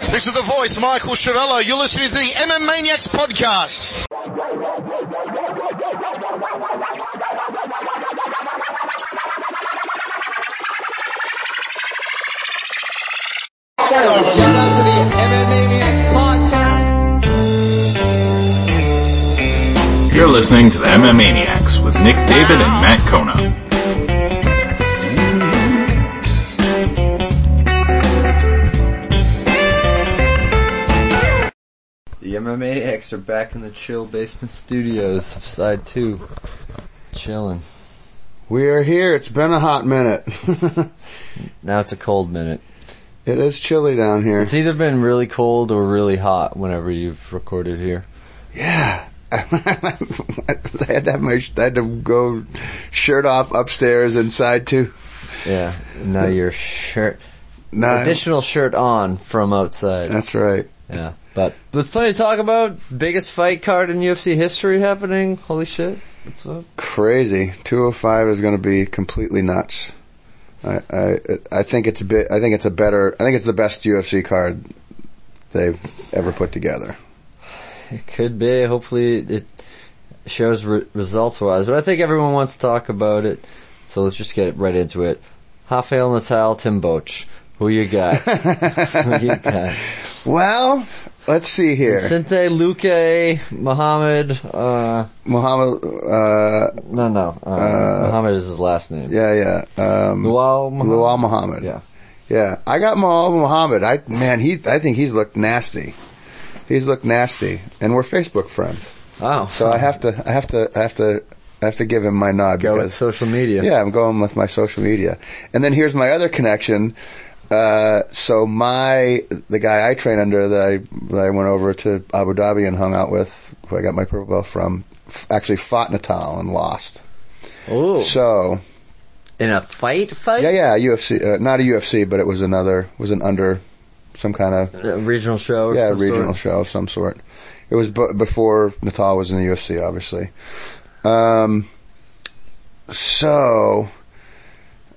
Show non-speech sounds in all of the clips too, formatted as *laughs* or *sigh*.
This is the voice, Michael Shirello. You're listening to the MM Maniacs podcast. Shout out to the MMA Maniacs podcast. You're listening to the MM Maniacs with Nick David and Matt Kona. The MMAX are back in the chill basement studios of side two. Chilling. We are here. It's been a hot minute. *laughs* Now it's a cold minute. it is chilly down here. It's either been really cold or really hot whenever you've recorded here. Yeah. *laughs* I had to have my, I had to go shirt off upstairs inside too. Yeah. Now your shirt, No, additional shirt on from outside. that's right. Yeah. But there's plenty to talk about. Biggest fight card in UFC history happening. Holy shit. What's up? Crazy. 205 is going to be completely nuts. I, I, I think it's a bit, I think it's a better, I think it's the best UFC card they've ever put together. It could be. Hopefully it shows re- results wise. But I think everyone wants to talk about it. So let's just get right into it. Rafael Natal, Tim Boetsch. Who you got? *laughs* Who you got? Well, let's see here. Sinte Luque, Muhammad, uh, Muhammad, uh, no, no, uh, Muhammad is his last name. yeah, yeah, um, Luau Muhammad. Lual Muhammad. Yeah. Yeah, I got Muhammad. I man, he I think he's looked nasty. He's looked nasty, and we're Facebook friends. Oh. So I have to, I have to, I have to, I have to give him my nod Go with social media. yeah, I'm going with my social media. And then here's my other connection. Uh, so my the guy I train under that I that I went over to Abu Dhabi and hung out with, who I got my purple belt from, f- actually fought Natal and lost. Oh. So In a fight fight? yeah, yeah, UFC, uh, not a UFC, but it was another, was an under, some kind of A regional show or yeah, regional sort? show of some sort. It was b- before Natal was in the UFC, obviously. Um, so,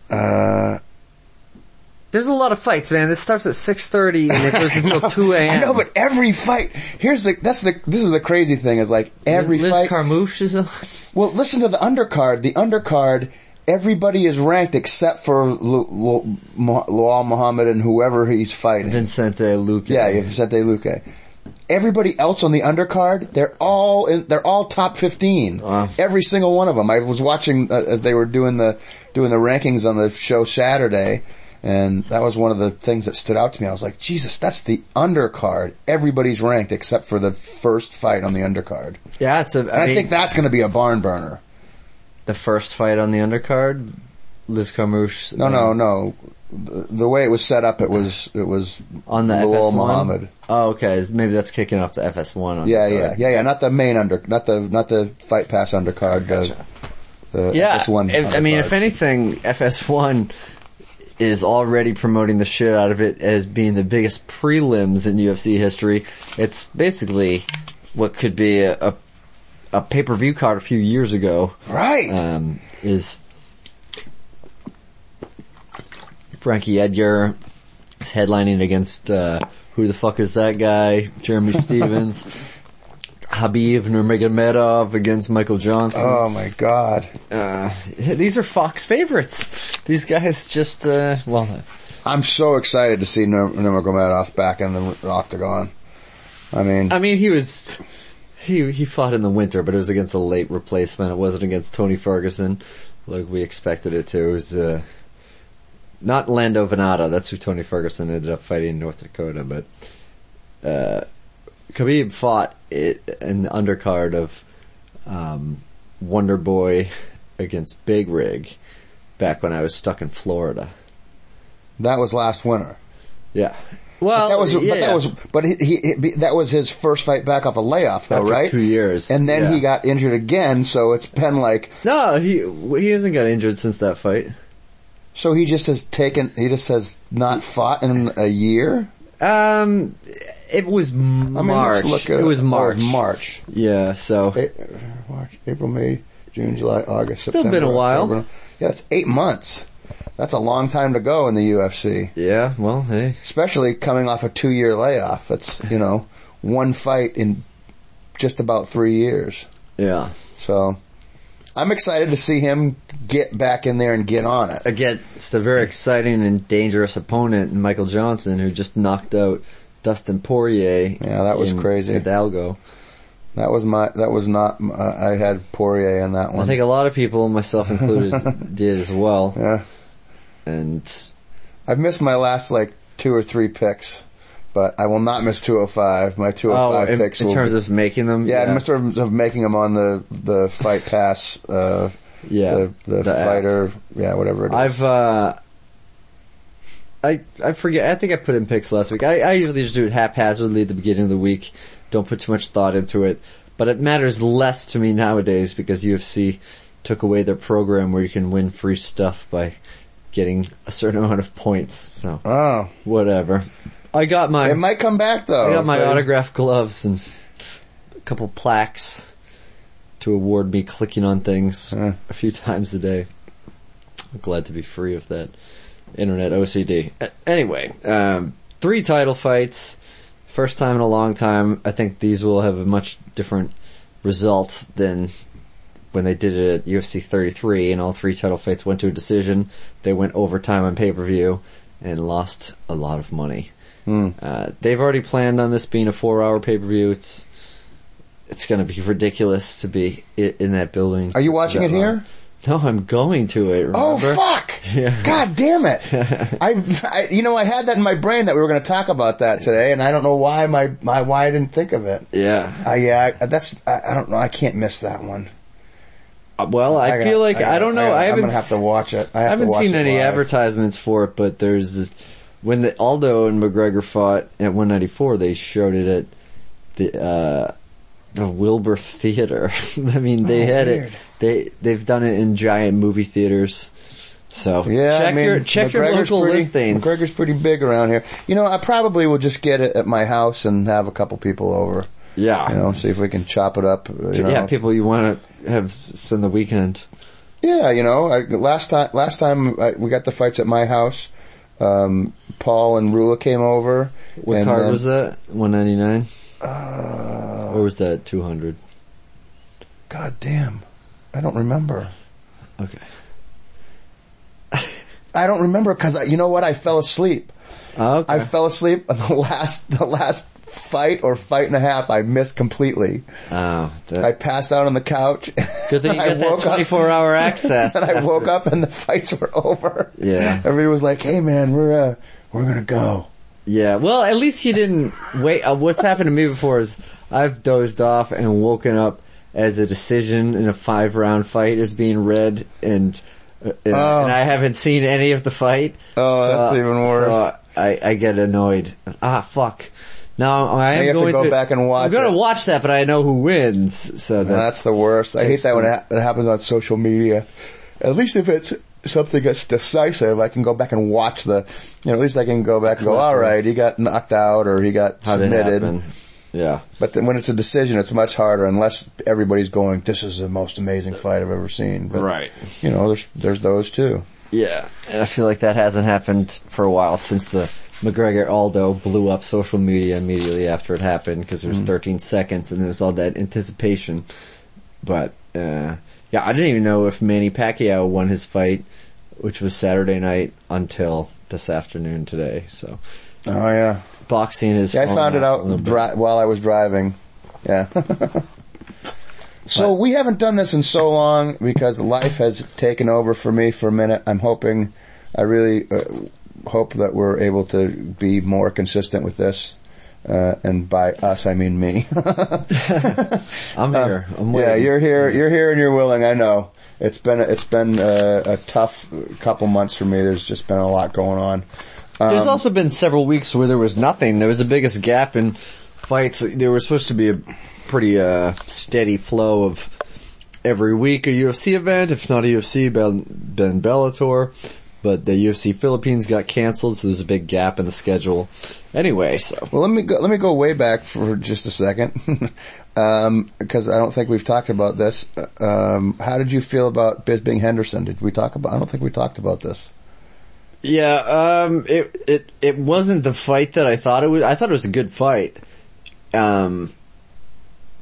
uh, There's a lot of fights, man. This starts at 6.30 and it goes *laughs* until 2 a.m. I know, but every fight, here's the, that's the, this is the crazy thing is like every Liz fight, Carmouche is on. well, listen to the undercard. The undercard, everybody is ranked except for Lu- Lu- Mu- Muhammad and whoever he's fighting. Vincente Luque. Yeah, Vincente Luque. Everybody else on the undercard, they're all in, they're all top fifteen. Wow. Every single one of them. I was watching uh, as they were doing the doing the rankings on the show Saturday, and that was one of the things that stood out to me. I was like, Jesus, that's the undercard. Everybody's ranked except for the first fight on the undercard. Yeah, it's a, And I, mean, think that's going to be a barn burner. the first fight on the undercard, Liz Carmouche. No, no, no. The, the way it was set up, it was it was On the Lowell FS1? Muhammad. Oh, okay. Maybe that's kicking off the FS1. On Yeah, the yeah, yeah, yeah. Not the main under, not the not the fight pass undercard. The, the Yeah, FS1 if, I mean, if anything, FS1 is already promoting the shit out of it as being the biggest prelims in UFC history. It's basically what could be a, a, a pay-per-view card a few years ago. right? Um, is Frankie Edgar is headlining against, uh, who the fuck is that guy? Jeremy *laughs* Stephens. Khabib Nurmagomedov against Michael Johnson. oh my god! Uh, these are Fox favorites. These guys just, uh, well, I'm so excited to see Nur- Nurmagomedov back in the octagon. I mean, I mean, he was, he, he fought in the winter, but it was against a late replacement. It wasn't against Tony Ferguson like we expected it to. It was, uh, not Lando Vannata. That's who Tony Ferguson ended up fighting in North Dakota, but, uh, Khabib fought it in the undercard of, um, Wonder Boy against Big Rig back when I was stuck in Florida. that was last winter. Yeah. Well, that was, yeah, but that was, but he, he, he- that was his first fight back off a layoff, though, After right? two years, and then yeah. he got injured again. So it's been like, no, he he hasn't got injured since that fight. so he just has taken, he just has not fought in a year. Um, it was I mean, March. let's look at it was oh, March. March. Yeah. So A- March, April, May, June, July, August, Still September. been a while. October. Yeah, it's eight months. That's a long time to go in the UFC, Yeah, well, hey. especially coming off a two year layoff. It's, you know, one fight in just about three years. Yeah. So I'm excited to see him get back in there and get on it. Against a very exciting and dangerous opponent, Michael Johnson, who just knocked out Dustin Poirier. Yeah, that was crazy. Hidalgo. That was my, that was not, uh, I had Poirier in that one. I think a lot of people, myself included, *laughs* did as well. yeah. And I've missed my last like two or three picks, but I will not miss 205. My 205 oh, in, picks in terms be, of making them, yeah, in terms of making them on the, the fight pass, uh, yeah, the, the, the app. fighter, yeah, whatever it is. I've uh I I forget I think I put in picks last week. I, I usually just do it haphazardly at the beginning of the week. Don't put too much thought into it. But it matters less to me nowadays because UFC took away their program where you can win free stuff by getting a certain *laughs* amount of points. So oh, whatever. I got my it might come back though. I got my so- autograph gloves and a couple plaques to award me clicking on things Yeah. a few times a day. I'm glad to be free of that internet OCD. Anyway, um, three title fights. First time in a long time. I think these will have a much different results than when they did it at UFC 33 and all three title fights went to a decision. They went overtime on pay-per-view and lost a lot of money. Hmm. Uh, they've already planned on this being a four-hour pay-per-view. It's it's going to be ridiculous to be in that building. Are you watching it here? No, I'm going to it. Oh fuck! *laughs* Yeah. God damn it! *laughs* I, I, you know, I had that in my brain that we were going to talk about that today, and I don't know why my, my why I didn't think of it. Yeah. Uh, yeah, I, that's I, I don't know. I can't miss that one. Uh, Well, I, feel like I, don't know. I, haven't. have to watch it. I, I have to haven't seen any live. advertisements for it, but there's this when the Aldo and McGregor fought at 194. They showed it at the uh, the Wilbur Theater. *laughs* I mean, they Oh, had weird. it. They they've done it in giant movie theaters. So Yeah, check I mean, your check your McGregor's local pretty, listings. McGregor's pretty big around here. You know, I probably will just get it at my house and have a couple people over. yeah, You know, see if we can chop it up. You know. yeah. People you want to have spend the weekend. Yeah, you know, I, last time last time I, we got the fights at my house. Um, Paul and Rula came over. What and card then- was that? 199, Uh, or was that 200? God damn, I don't remember. Okay. *laughs* I don't remember because you know what? I fell asleep. Oh, okay. I fell asleep on *laughs* the last the last fight or fight and a half. I missed completely. oh, that, I passed out on the couch. *laughs* Good thing you I got that woke up- 24 hour access. and I woke up and the fights were over. Yeah. Everybody was like, "Hey man, we're uh, we're gonna go." Yeah, well, at least you didn't wait. Uh, what's happened to me before is I've dozed off and woken up as a decision in a five round fight is being read and, uh, and, Oh. and I haven't seen any of the fight. Oh, that's even worse. So I, I get annoyed. Ah, fuck. Now I am have to going go back and watch I'm going it. to watch that, but I know who wins. So that's, that's the worst. I hate that when it happens on social media. At least if it's something that's decisive, I can go back and watch the. You know, at least I can go back and go, "All right, he got knocked out or he got how submitted." Yeah. But then when it's a decision, it's much harder unless everybody's going, "This is the most amazing fight I've ever seen." But, Right. You know, there's there's those too. Yeah, and I feel like that hasn't happened for a while since the McGregor Aldo blew up social media immediately after it happened because there was 13 seconds and there was all that anticipation. But uh, yeah, I didn't even know if Manny Pacquiao won his fight, which was Saturday night, until this afternoon today. So Oh yeah. boxing is. Yeah, I found it out dri- while I was driving. Yeah. *laughs* so we haven't done this in so long because life has taken over for me for a minute. I'm hoping, I really uh, hope that we're able to be more consistent with this. Uh, and by us, I mean me. *laughs* I'm here. I'm Uh, yeah, you're here. You're here, and you're willing. I know. It's been it's been uh, a tough couple months for me. There's just been a lot going on. There's Um, also been several weeks where there was nothing. There was the biggest gap in fights. There was supposed to be a pretty uh, steady flow of every week a UFC event, if not a UFC, Ben, ben Bellator. But the UFC Philippines got canceled, so there's a big gap in the schedule. Anyway, so Well, let me go, let me go way back for just a second, *laughs* um, because I don't think we've talked about this. Um, how did you feel about Bisping Henderson? Did we talk about? I don't think we talked about this. Yeah, um, it, it, it wasn't the fight that I thought it was. I thought it was a good fight. Um,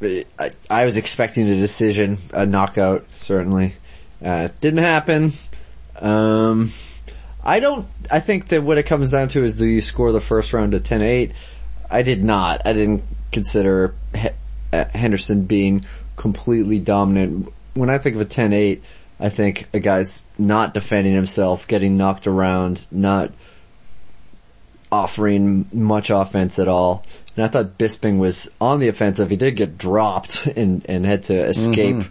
I, I was expecting a decision, a knockout, certainly. Uh, didn't happen. Um, I don't, I think that what it comes down to is do you score the first round at 10-8? I did not. I didn't consider uh, Henderson being completely dominant. When I think of a 10-8, I think a guy's not defending himself, getting knocked around, not offering much offense at all. And I thought Bisping was on the offensive. He did get dropped *laughs* and, and had to escape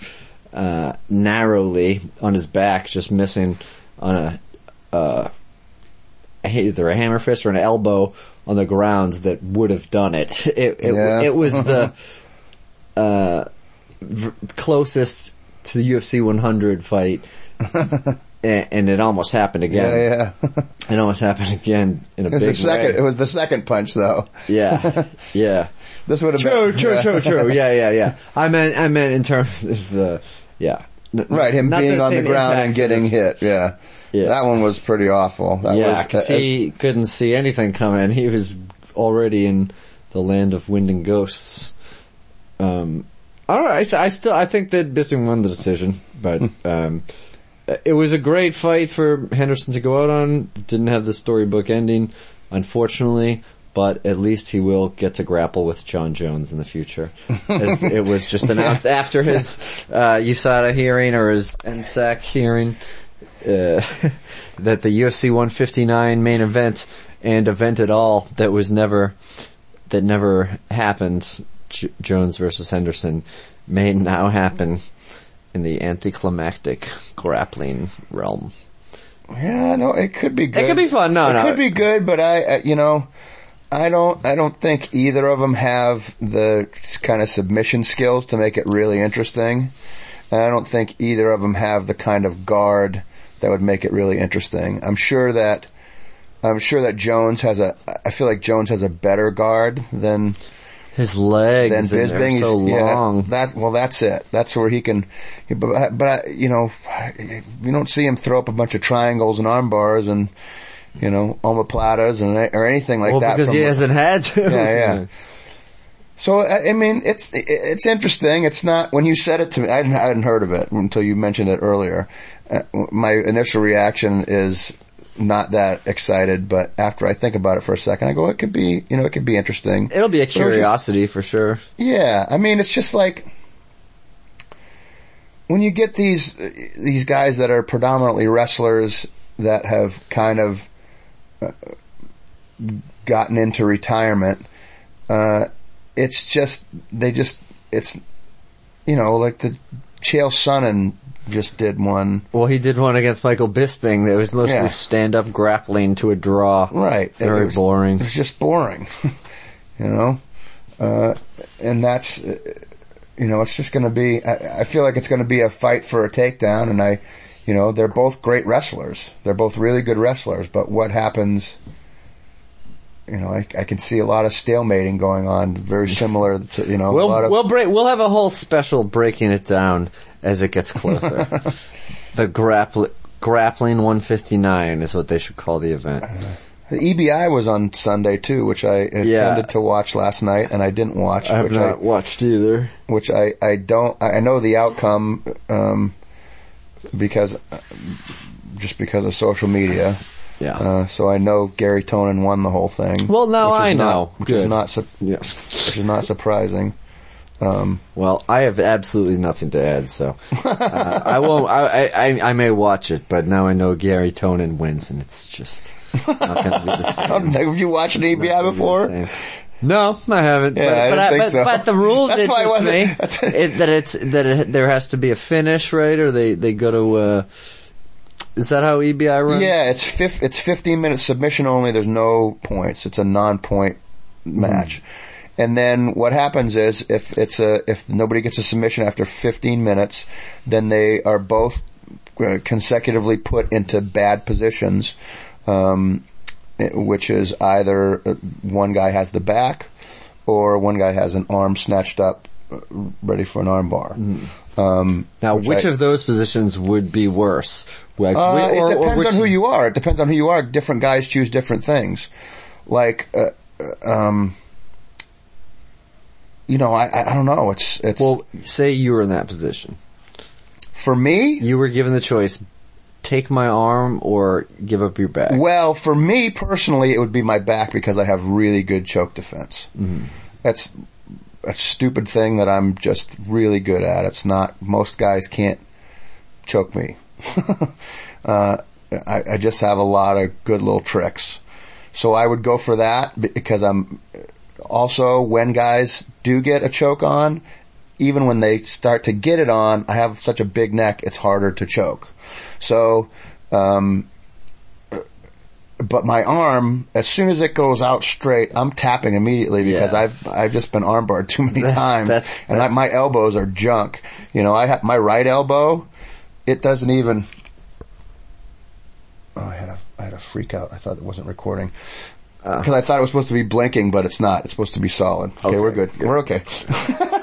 uh, narrowly on his back, just missing on a uh, either a hammer fist or an elbow on the ground that would have done it. *laughs* It it, Yeah. it was the *laughs* uh, v- closest to the UFC 100 fight. *laughs* and, and it almost happened again. Yeah, yeah. It almost happened again in a big the second, way. it was the second punch though. Yeah, yeah. This would have True, been true, true, true. Yeah, yeah, yeah. I meant, I meant in terms of the, yeah. Right, him not being on the ground and getting hit. Yeah. Yeah. that one was pretty awful. That Yeah, was, because he couldn't see anything coming. He was already in the land of wind and ghosts. Um, I don't know. I, I still, I think that Bisping won the decision, but, um, it was a great fight for Henderson to go out on. It didn't have the storybook ending, unfortunately, but at least he will get to grapple with Jon Jones in the future. *laughs* As it was just announced after his, uh, USADA hearing or his NSAC hearing, uh, *laughs* that the UFC 159 main event and event at all that was never, that never happened, J- Jones versus Henderson, may now happen in the anticlimactic grappling realm. Yeah, no, it could be good. It could be fun. No, no. it no. could be good, but I, uh, you know, I don't, I don't think either of them have the kind of submission skills to make it really interesting. And I don't think either of them have the kind of guard that would make it really interesting. I'm sure that, I'm sure that Jones has a, I feel like Jones has a better guard than, His legs than Bisping. so Yeah, long. that well, that's it. That's where he can. But, but you know, you don't see him throw up a bunch of triangles and arm bars and you know omoplatas and or anything like well, that. because he hasn't had to. Yeah, yeah. *laughs* So I mean, it's it's interesting. It's not when you said it to me. I hadn't, I hadn't heard of it until you mentioned it earlier. Uh, my initial reaction is not that excited, but after I think about it for a second, I go, it could be, you know, it could be interesting. It'll be a it's just- curiosity for sure. yeah, I mean, it's just like when you get these these guys that are predominantly wrestlers that have kind of uh, gotten into retirement. Uh, it's just they just it's you know like the Chael Sonnen just did one Well, he did one against Michael Bisping that was mostly Yeah. stand-up grappling to a draw. right. Very It was- boring. It was just boring, *laughs* you know, uh, and that's uh, you know it's just going to be. I, I feel like it's going to be a fight for a takedown, and I, you know, they're both great wrestlers. They're both really good wrestlers, but what happens? You know, I, I can see a lot of stalemating going on, very similar to you know We'll lot of we'll break. We'll have a whole special breaking it down as it gets closer. *laughs* the grappling grappling 159 is what they should call the event. The EBI was on Sunday too, which I intended Yeah. to watch last night, and I didn't watch. I have not watched either. which I, I don't I I know the outcome um, because just because of social media. Yeah. Uh, so I know Garry Tonon won the whole thing. Well, now which is I not- know. which Good. is not su- yeah. which is not surprising. Well, I have absolutely nothing to add, so uh, I won't. I, I I may watch it, but now I know Garry Tonon wins, and it's just not going to be the *laughs* same. Have you watched an Not EBI gonna be before? No, I haven't. Yeah, but, I but, didn't think but, so. but the rules *laughs* That's why I interest wasn't- *laughs* me. it, that it's that it, there has to be a finish, right? Or they they go to. Uh, is that how EBI runs? Yeah, it's fif- it's 15 minute submission only. There's no points. It's a non-point match. And then what happens is if it's a if nobody gets a submission after 15 minutes, then they are both uh, consecutively put into bad positions, um, which is either uh, one guy has the back or one guy has an arm snatched up uh, ready for an armbar. Um, Now, which which I- of those positions would be worse? Like, uh, or- it depends on who you are. It depends on who you are. Different guys choose different things. Like, uh, uh, um, you know, I, I I don't know. It's it's Well, say you were in that position. for me. You were given the choice: take my arm or give up your back. Well, for me personally, it would be my back because I have really good choke defense. Mm-hmm. That's a stupid thing that I'm just really good at. It's not most guys can't choke me. *laughs* uh, I, I just have a lot of good little tricks. So I would go for that because I'm also when guys do get a choke on, even when they start to get it on, I have such a big neck, it's harder to choke. So, um, but my arm, as soon as it goes out straight, I'm tapping immediately because Yeah. I've I've just been armbarred too many *laughs* times, that's- and I, my elbows are junk. You know, I have my right elbow, it doesn't even. Oh, I had a I had a freak out. I thought it wasn't recording uh. because I thought it was supposed to be blinking, but it's not. It's supposed to be solid. Okay, Okay, we're good. good. We're okay. *laughs*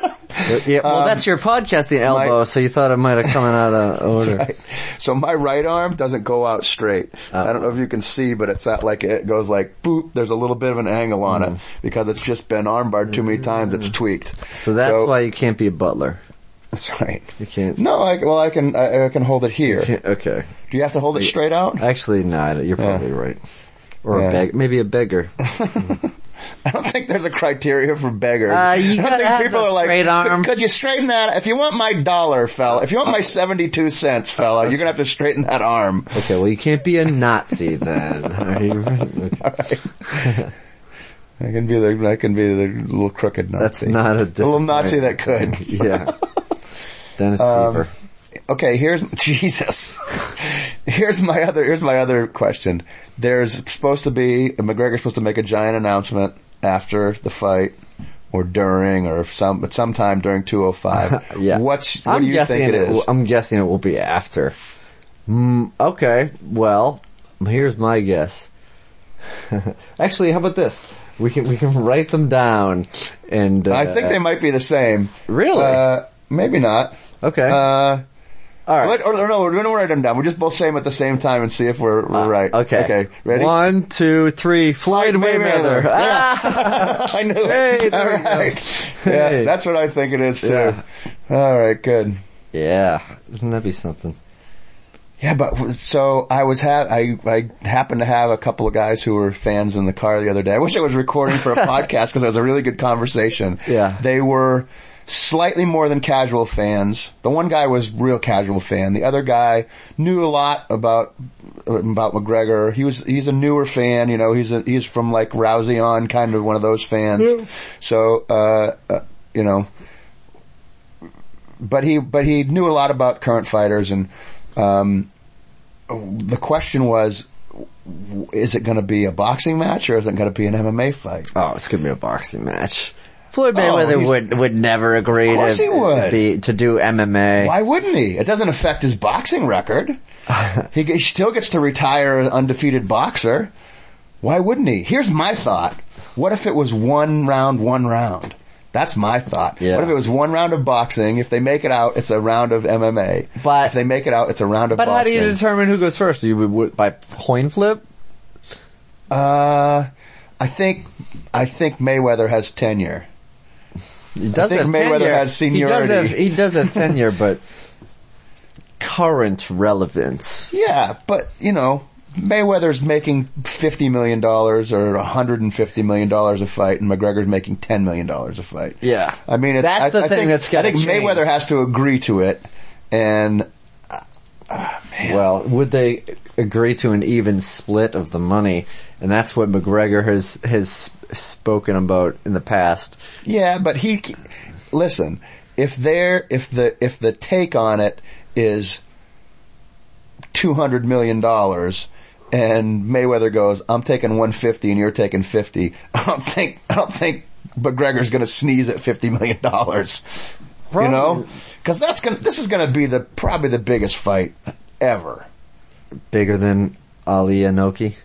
yeah, *laughs* well, that's um, your podcasting elbow, so you thought it might have come out of *laughs* order. Right. So my right arm doesn't go out straight. Uh. I don't know if you can see, but it's not like it goes like boop. There's a little bit of an angle on it mm. because it's just been armbarred too many times. It's mm. tweaked. So that's why you can't be a butler. That's right. You can't. No, I, well, I can I, I can hold it here. *laughs* Okay. Do you have to hold it straight out? Actually, not. you're probably right. Or Yeah. a beg, maybe a beggar. Mm. I don't think there's a criteria for beggars. Uh, you I don't think have people are like, straight arm. could you straighten that? If you want my dollar, fella, if you want my 72 cents, fella, you're gonna have to straighten that arm. Okay, well, you can't be a Nazi then. *laughs* Are you right? *laughs* Okay. I can be the, I can be the little crooked Nazi. That's not a The little Nazi that could. *laughs* Yeah. Dennis Um, Siver. Okay, here's *laughs* Jesus. here's my other here's my other question. There's supposed to be McGregor's supposed to make a giant announcement after the fight or during or some but sometime during 205. *laughs* Yeah. What's what I'm do you guessing think it is? will- I'm guessing it will be after. Mm, okay, well, here's my guess. *laughs* Actually, how about this? We can we can write them down, and uh, I think they might be the same. Really? Uh, maybe not. Okay. Uh, all right. let- or, or no, we're gonna write them down. We'll just both say them at the same time and see if we're, we're right. Uh, Okay. Okay. Ready? One, two, three. Floyd Mayweather. Ah! *laughs* I knew it. Hey, there All go. Yeah, that's what I think it is too. Yeah. All right, good. Yeah, wouldn't that be something? Yeah, but so I was ha- I I happened to have a couple of guys who were fans in the car the other day. I wish I was recording for a *laughs* podcast because it was a really good conversation. Yeah. they were slightly more than casual fans. The one guy was real casual fan. The other guy knew a lot about about McGregor. He was he's a newer fan. You know, he's a, he's from like Rousey on, kind of one of those fans. So uh, uh, you know, but he but he knew a lot about current fighters and um, the question was is it going to be a boxing match or is it going to be an MMA fight? Oh, it's gonna be a boxing match. Floyd Oh, Mayweather he's- would would never agree to he would. be- to do MMA. Why wouldn't he? It doesn't affect his boxing record. *laughs* he, he still gets to retire an undefeated boxer. Why wouldn't he? Here's my thought. What if it was one round, one round? That's my thought. Yeah. What if it was one round of boxing? If they make it out, it's a round of MMA. But- if they make it out, it's a round of But how do you determine who goes first? You would, would by coin flip? Uh, I think I think Mayweather has tenure. He does think have Mayweather tenure. has He does have, seniority. he does have tenure, but current relevance. Yeah, but you know, Mayweather's making fifty million dollars or hundred and fifty million dollars a fight, and McGregor's making ten million dollars a fight. Yeah. I mean, it's, That's I, the I thing think, that's I gotta think change. Mayweather has to agree to it, and uh, Well, would they agree to an even split of the money? And that's what McGregor has has spoken about in the past. yeah, but he listen. If they're if the if the take on it is two hundred million dollars. And Mayweather goes, "I'm taking 150, and you're taking 50." *laughs* I don't think I don't think McGregor's going to sneeze at 50 million dollars. You know, because that's gonna. This is going to be the probably the biggest fight ever. Bigger than Ali Inoki.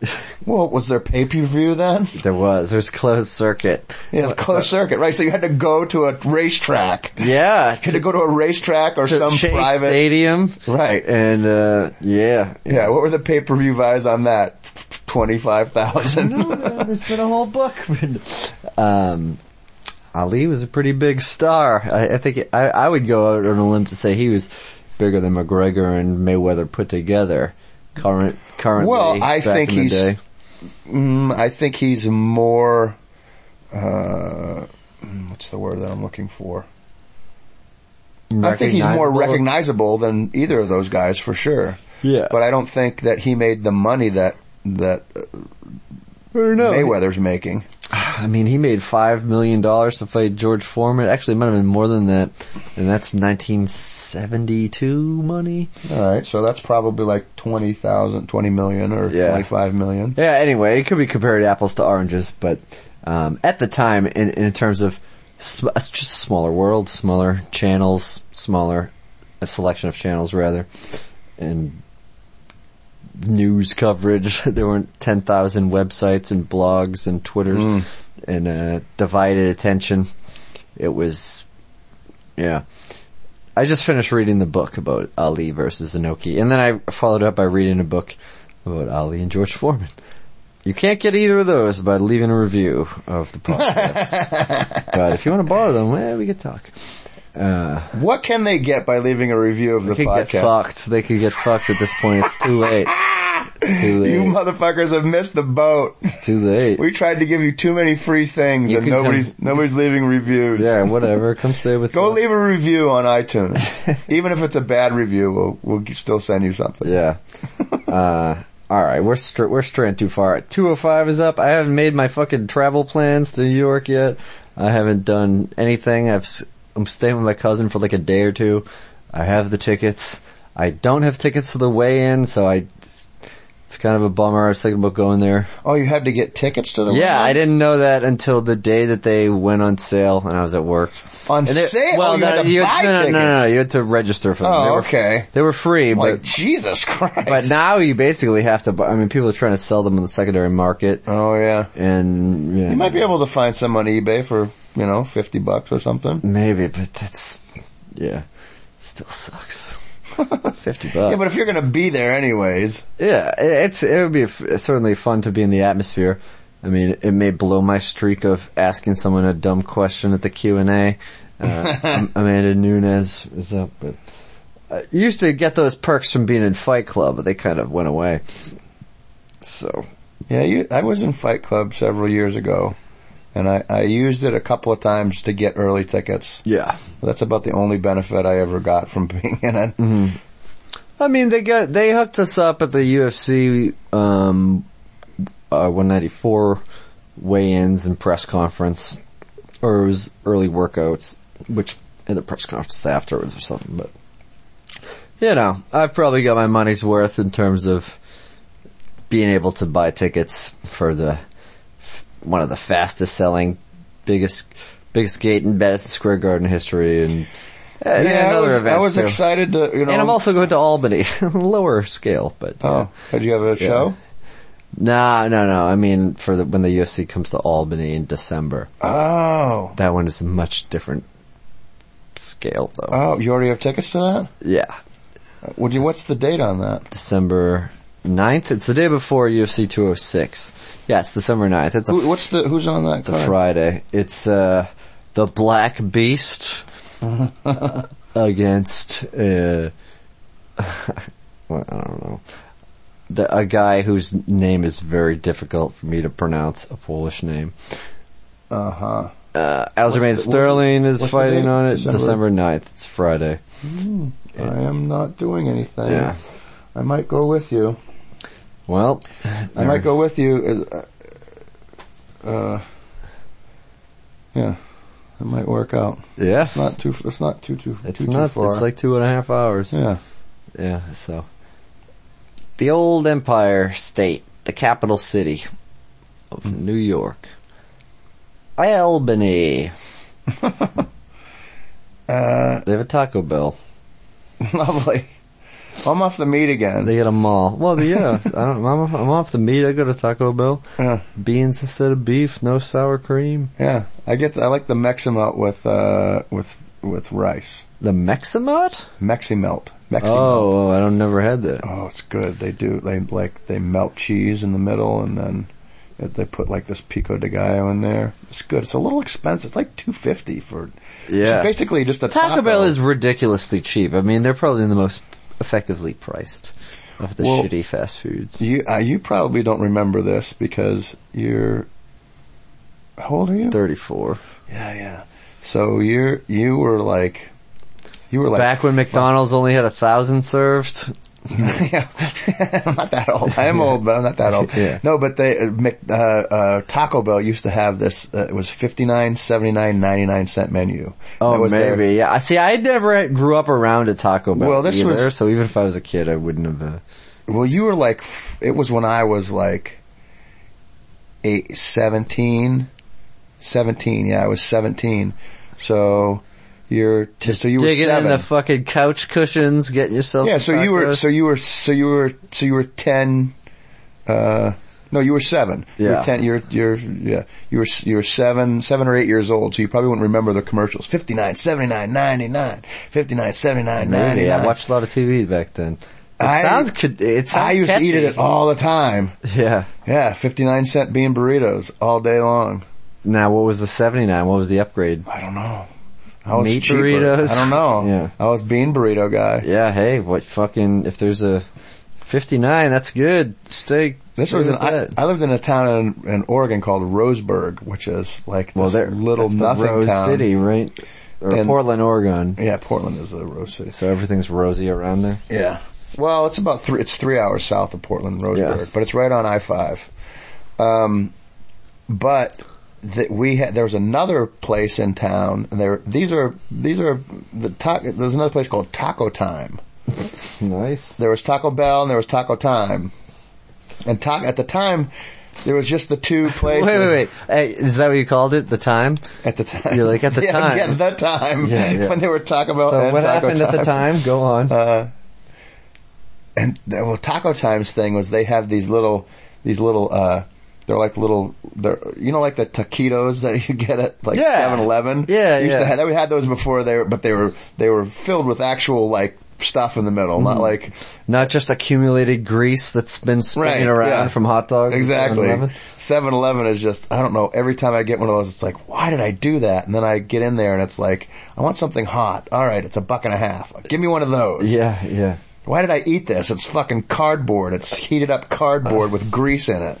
*laughs* Well, was there pay per view then? There was. There's closed circuit. Yeah, closed circuit, right? So you had to go to a racetrack. Yeah. You had to go to a racetrack or to some Chase private. Stadium. Right. And, uh, yeah. Yeah, what were the pay per view buys on that? Twenty five thousand. There's been a whole book. *laughs* um, Ali was a pretty big star. I, I think I, I would go out on a limb to say he was bigger than McGregor and Mayweather put together. Current, currently, Well, I think in he's-. Mm, I think he's more. Uh, what's the word that I'm looking for? I think he's more Recognizable. than either of those guys for sure. Yeah, But I don't think that he made the money that that uh. Mayweather's making. I mean, he made five million dollars to fight George Foreman. Actually, it might have been more than that, and that's 1972 money. All right, so that's probably like 20,000, 20 million or Yeah. 25 million. Yeah, anyway, it could be compared apples to oranges, but um, at the time, in, in terms of sm- it's just smaller world, smaller channels, smaller a selection of channels rather, and news coverage. *laughs* there weren't ten thousand websites and blogs and twitters and uh, divided attention. It was, yeah. I just finished reading the book about Ali versus Inoki, and then I followed up by reading a book about Ali and George Foreman. You can't get either of those by leaving a review of the podcast. *laughs* but if you want to borrow them, well, we could talk. Uh, What can they get by leaving a review of the they could get podcast? fucked. They could get fucked at this point. It's too late. *laughs* It's too *laughs* late. You motherfuckers have missed the boat. it's too late. We tried to give you too many free things You and can nobody's come- nobody's leaving reviews. yeah, whatever. Come stay with Go me. leave a review on iTunes. *laughs* Even if it's a bad review, we'll we'll g- still send you something. Yeah. *laughs* Uh, all right, we're str- we're straying too far. Two oh five is up. I haven't made my fucking travel plans to New York yet. I haven't done anything. I've s- I'm staying with my cousin for like a day or two. I have the tickets. I don't have tickets to the weigh-in, so I. It's kind of a bummer. I was thinking about going there. Oh, you had to get tickets to the Yeah, I didn't know that until the day that they went on sale, and I was at work. On And sale? Well, Oh, you had no, to you, buy no, no, no, no, tickets. you had to register for them. Oh, They were- okay. They were free, Like but Jesus Christ. but now you basically have to. buy I mean, people are trying to sell them on the secondary market, oh yeah, and yeah, you might be able to find some on eBay for you know fifty bucks or something. maybe, but that's yeah, it still sucks. *laughs* Fifty bucks. Yeah, but if you're gonna be there anyways, yeah, it- it's it would be f- certainly fun to be in the atmosphere. I mean, it may blow my streak of asking someone a dumb question at the Q and A. Uh, *laughs* Amanda Nunes is up, but I used to get those perks from being in Fight Club, but they kind of went away. So yeah, you, I was in Fight Club several years ago, and I, I used it a couple of times to get early tickets. yeah, That's about the only benefit I ever got from *laughs* being in it. I mean, they got they hooked us up at the UFC um, uh, 194 weigh-ins and press conference, or it was early workouts, which in the press conference afterwards or something. But you know, I've probably got my money's worth in terms of being able to buy tickets for the one of the fastest selling, biggest biggest gate in Madison Square Garden history, and, Yeah, I was, I was excited to you know. And I'm also going to Albany, *laughs* lower scale, but oh, yeah. Oh, did you have a show? no, no, no. I mean, for the, when the UFC comes to Albany in December, Oh, that one is a much different scale, though. oh, you already have tickets to that? yeah, Would you? What's the date on that? December 9th. It's the day before UFC 206. Yes, December 9th. It's a, Who, what's the? Who's on that card? Friday. It's uh, the Black Beast *laughs* against uh, *laughs* well, I don't know. The, a guy whose name is very difficult for me to pronounce, a Polish name. Uh huh. Uh, Aljamain the- Sterling is fighting on it December? December 9th. It's Friday. I am not doing anything. Yeah. I might go with you. Well, I might go with you. Uh, uh, yeah, it might work out. Yeah. It's not too. It's not too too It's too, not, too far. it's like two and a half hours. yeah. Yeah, so. The old Empire State, the capital city of Hmm. New York. Albany. *laughs* Uh, They have a Taco Bell. *laughs* lovely. I'm off the meat again. They get a mall. Well, yeah, *laughs* I don't, I'm, off, I'm off the meat. I go to Taco Bell. Yeah. Beans instead of beef. No sour cream. Yeah, I get. I like the Meximelt with uh with with rice. The Meximot? Meximelt. Meximelt. Oh, I don't never had that. Oh, it's good. They do. They like they melt cheese in the middle, and then they put like this pico de gallo in there. It's good. It's a little expensive. It's like two fifty for. Yeah. Basically just a Taco taco. Bell is ridiculously cheap. I mean, they're probably the most effectively priced of the Well, shitty fast foods. You uh, you probably don't remember this because you're. How old are you? 34. Yeah, yeah. So you're you were like. You were like Back when McDonald's only had a thousand served. Yeah, I'm *laughs* not that old. I am old, but I'm not that old. Yeah. No, but they uh, uh, uh, Taco Bell used to have this. Uh, it was 59, 79, 99 cent menu. Oh, was their- maybe. Yeah. I See, I never grew up around a Taco Bell Well, this either, was- so even if I was a kid, I wouldn't have. Uh, well, you were like. It was when I was like. Eight, 17, 17, Yeah, I was seventeen. So you're t- so you were digging in the fucking couch cushions, getting yourself. yeah, so you were so you were so you were so you were ten. Uh, no, you were seven. You Yeah. were ten. You're you're yeah. You were you were seven seven or eight years old, so you probably wouldn't remember the commercials. 59, 79, 99, 59, 79, Maybe. 99. I watched a lot of TV back then. It I- sounds. It sounds. I used to eat it all the time. Yeah. Yeah, fifty nine cent bean burritos all day long. Now, what was the seventy nine? What was the upgrade? I don't know. I was Meat cheaper. burritos? I don't know. *laughs* Yeah. I was bean burrito guy. Yeah. Hey, what fucking? If there's a fifty nine, that's good. Steak. This was in, with I. I lived in a town in, in Oregon called Roseburg, which is like well, this there, little that's the nothing Rose town. City, right? Or And- Portland, Oregon. Yeah, Portland is the Rose City. So everything's rosy around there. Yeah. Well, it's about three. It's three hours south of Portland, Roseburg, Yeah. but it's right on I five. Um, but th- we had there was another place in town, there these are these are the ta- there's another place called Taco Time. *laughs* Nice. There was Taco Bell and there was Taco Time, and ta- at the time there was just the two *laughs* places. wait, wait. Hey, is that what you called it? The time? At the time, You're like, at the *laughs* yeah, time. yeah, the time Yeah, yeah. when they were Taco Bell So and what Taco happened at the time? Go on. Uh, and the, well, Taco Times thing was they have these little, these little, uh, they're like little, they're, you know, like the taquitos that you get at like Yeah. 7-Eleven? Yeah, Used yeah. To have, we had those before they were, but they were, they were filled with actual like stuff in the middle, Mm-hmm. not like, Not just accumulated grease that's been spinning Right, around yeah. from hot dogs. Exactly. 7-Eleven. 7-Eleven is just, I don't know, every time I get one of those, it's like, why did I do that? And then I get in there and it's like, I want something hot. Alright, it's a buck and a half. Give me one of those. Yeah, yeah. Why did I eat this? It's fucking cardboard. It's heated up cardboard with grease in it.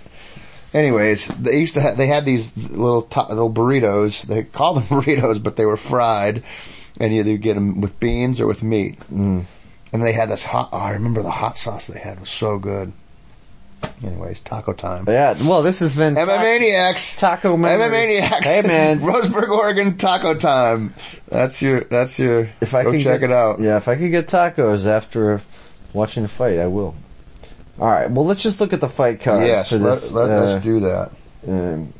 Anyways, they used to ha- they had these little to- little burritos. They called them *laughs* burritos, but they were fried, and you either get them with beans or with meat. Mm. And they had this hot. Oh, I remember the hot sauce they had was so good. Anyways, taco time. Yeah, well, this has been MMA Maniacs. Taco memories. MMA Maniacs. Hey, man. *laughs* Roseburg, Oregon, taco time. That's your. That's your. If I go can check get, it out. Yeah, if I could get tacos after watching the fight, I will. All right. Well, let's just look at the fight card. Yes, for let, this, let uh, us do that. um,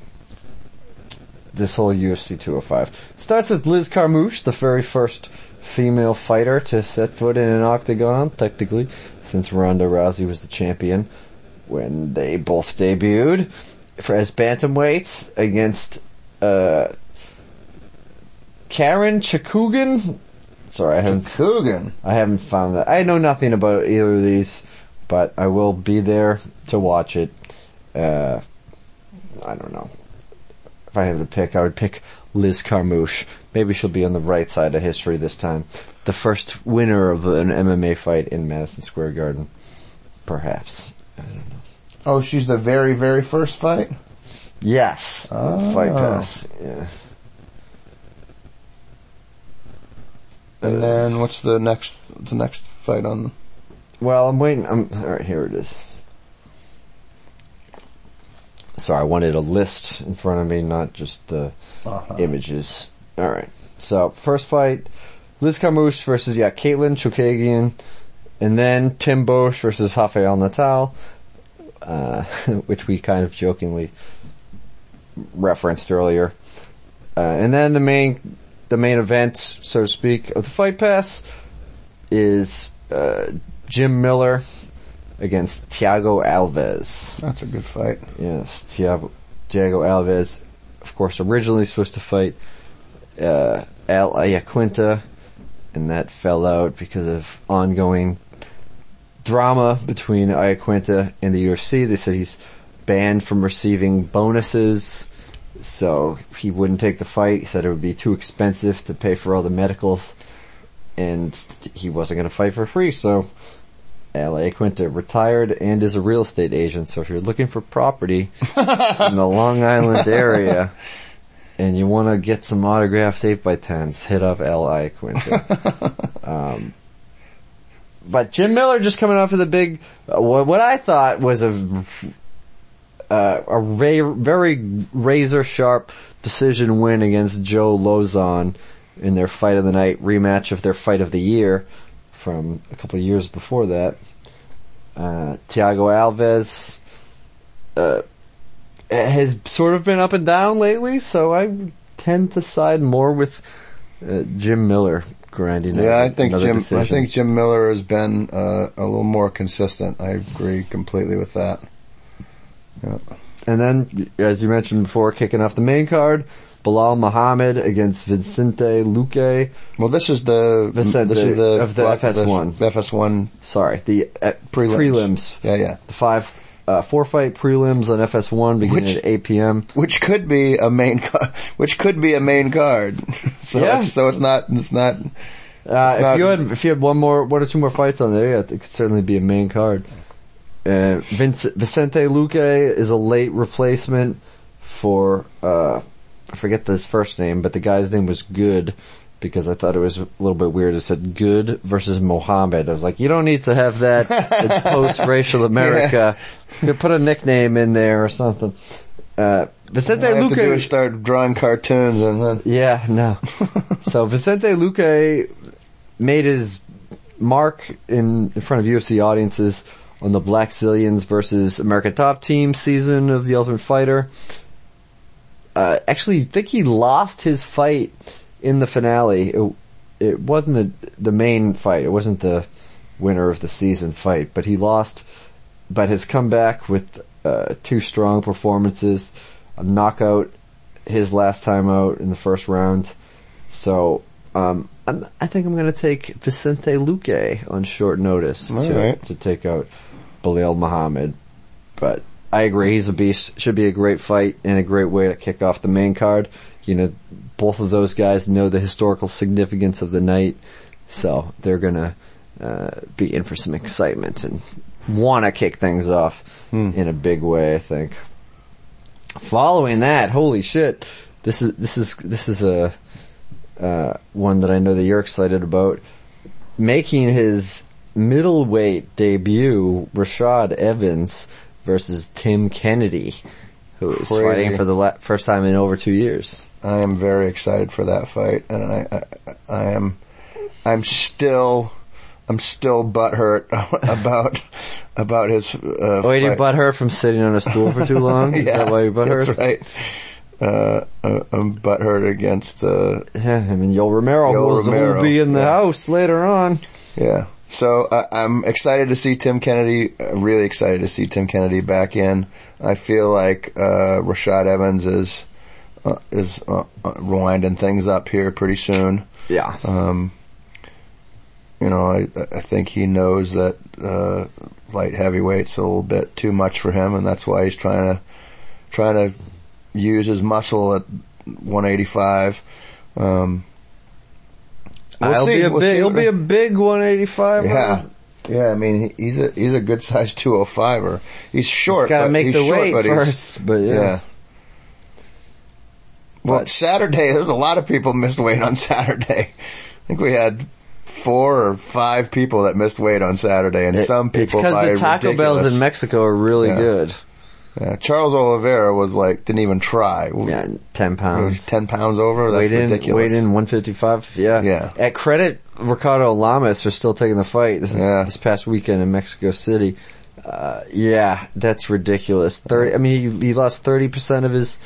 this whole UFC 205 starts with Liz Carmouche, the very first female fighter to set foot in an octagon, technically, since Ronda Rousey was the champion when they both debuted for as bantamweights against uh, Karen Chakugan. Sorry, I haven't Coogan. I haven't found that. I know nothing about either of these, but I will be there to watch it. Uh, I don't know. If I had to pick, I would pick Liz Carmouche. Maybe she'll be on the right side of history this time. The first winner of an MMA fight in Madison Square Garden. Perhaps. I don't know. Oh, she's the very, very first fight? Yes. Oh. Fight pass. Yeah. And then what's the next, the next fight on? Well, I'm waiting. I'm, alright, here it is. Sorry, I wanted a list in front of me, not just the Uh-huh. images. Alright. So, first fight, Liz Carmouche versus, yeah, Katlyn Chookagian, and then Tim Boetsch versus Rafael Natal, uh, *laughs* which we kind of jokingly referenced earlier. Uh, and then the main, the main event, so to speak, of the fight pass is, uh, Jim Miller against Thiago Alves. That's a good fight. Yes, Thiago, Thiago Alves, of course, originally supposed to fight uh, Al Iaquinta, and that fell out because of ongoing drama between Iaquinta and the UFC. They said he's banned from receiving bonuses, so he wouldn't take the fight. He said it would be too expensive to pay for all the medicals, and he wasn't going to fight for free. So Al Iaquinta retired and is a real estate agent. So if you're looking for property in the Long Island area. *laughs* And you want to get some autographed 8x10s, hit up Al Iaquinta. *laughs* um, but Jim Miller just coming off of the big, uh, what, what I thought was a, uh, a ra- very razor sharp decision win against Joe Lauzon in their fight of the night rematch of their fight of the year from a couple of years before that. Uh, Thiago Alves, uh, has sort of been up and down lately, so I tend to side more with uh, Jim Miller grinding. Yeah, I think Jim. decision. I think Jim Miller has been uh, a little more consistent. I agree completely with that. Yeah. And then, as you mentioned before, kicking off the main card, Belal Muhammad against Vicente Luque. Well, this is the Vicente this is the of the FS1. The FS1 Sorry, the uh, prelims. prelims. Yeah, yeah. The five, uh, four fight prelims on FS1 beginning Which- at 8 p.m. Which could be a main, ca- *laughs* which could be a main card. *laughs* so Yeah. it's, so it's not, it's not. Uh, if not- you had if you had one more one or two more fights on there, yeah, it could certainly be a main card. Uh, Vince, Vicente Luque is a late replacement for uh, I forget his first name, but the guy's name was Good because I thought it was a little bit weird. It said Good versus Mohammed. I was like, you don't need to have that in *laughs* post-racial America. You could put a nickname in there or something. Uh, Vicente have to do Luque is start drawing cartoons and then. *laughs* yeah, no. *laughs* so Vicente Luque made his mark in, in front of UFC audiences on the Blackzilians versus American Top Team season of The Ultimate Fighter. Uh, actually, I think he lost his fight in the finale. It, it wasn't the, the main fight. It wasn't the winner of the season fight, but he lost, but has come back with, uh, two strong performances, a knockout his last time out in the first round. So, um, I'm, I think I'm going to take Vicente Luque on short notice to, right. to take out Belal Muhammad. But I agree, he's a beast. Should be a great fight and a great way to kick off the main card. You know, both of those guys know the historical significance of the night, so they're gonna uh, be in for some excitement and want to kick things off in a big way. I think. Following that, holy shit! This is this is this is a uh, one that I know that you're excited about. Making his middleweight debut, Rashad Evans versus Tim Kennedy, who is Crazy. fighting for the la- first time in over two years. I am very excited for that fight, and I, I, I am, I'm still, I'm still butthurt *laughs* about, about his. Uh, Oh, you fight. butt hurt from sitting on a stool for too long? *laughs* Is Yeah, that why you butt hurt? That's right. Uh, uh, I'm butthurt against, uh, Yeah, I mean, Yoel Romero Yoel will, will be in the yeah. house later on. yeah. So I, I'm excited to see Tim Kennedy. uh, Really excited to see Tim Kennedy back in. I feel like uh, Rashad Evans is uh, is uh, uh, winding things up here pretty soon. Yeah. Um, you know, I, I think he knows that uh, light heavyweight's a little bit too much for him, and that's why he's trying to trying to use his muscle at 185. Um, we'll I'll see. be a We'll big, see he'll be a big 185. yeah. Yeah, I mean, he's a he's a good size 205 or he's short. He's gotta but- make he's the short, weight but first, but yeah. yeah. Well, But- Saturday, there's a lot of people missed weight on Saturday. I think we had four or five people that missed weight on Saturday, and some It's people because the Taco ridiculous- Bells in Mexico are really Yeah. good. Yeah, Charles Oliveira was like didn't even try. Yeah, 10 He was pounds. ten pounds over. That's Weighed in, ridiculous. weighed in 155. Yeah. Yeah. At credit, Ricardo Lamas for still taking the fight. This is Yeah. this past weekend in Mexico City. Uh, yeah, that's ridiculous. Thirty. I mean, he, he lost 30% of his,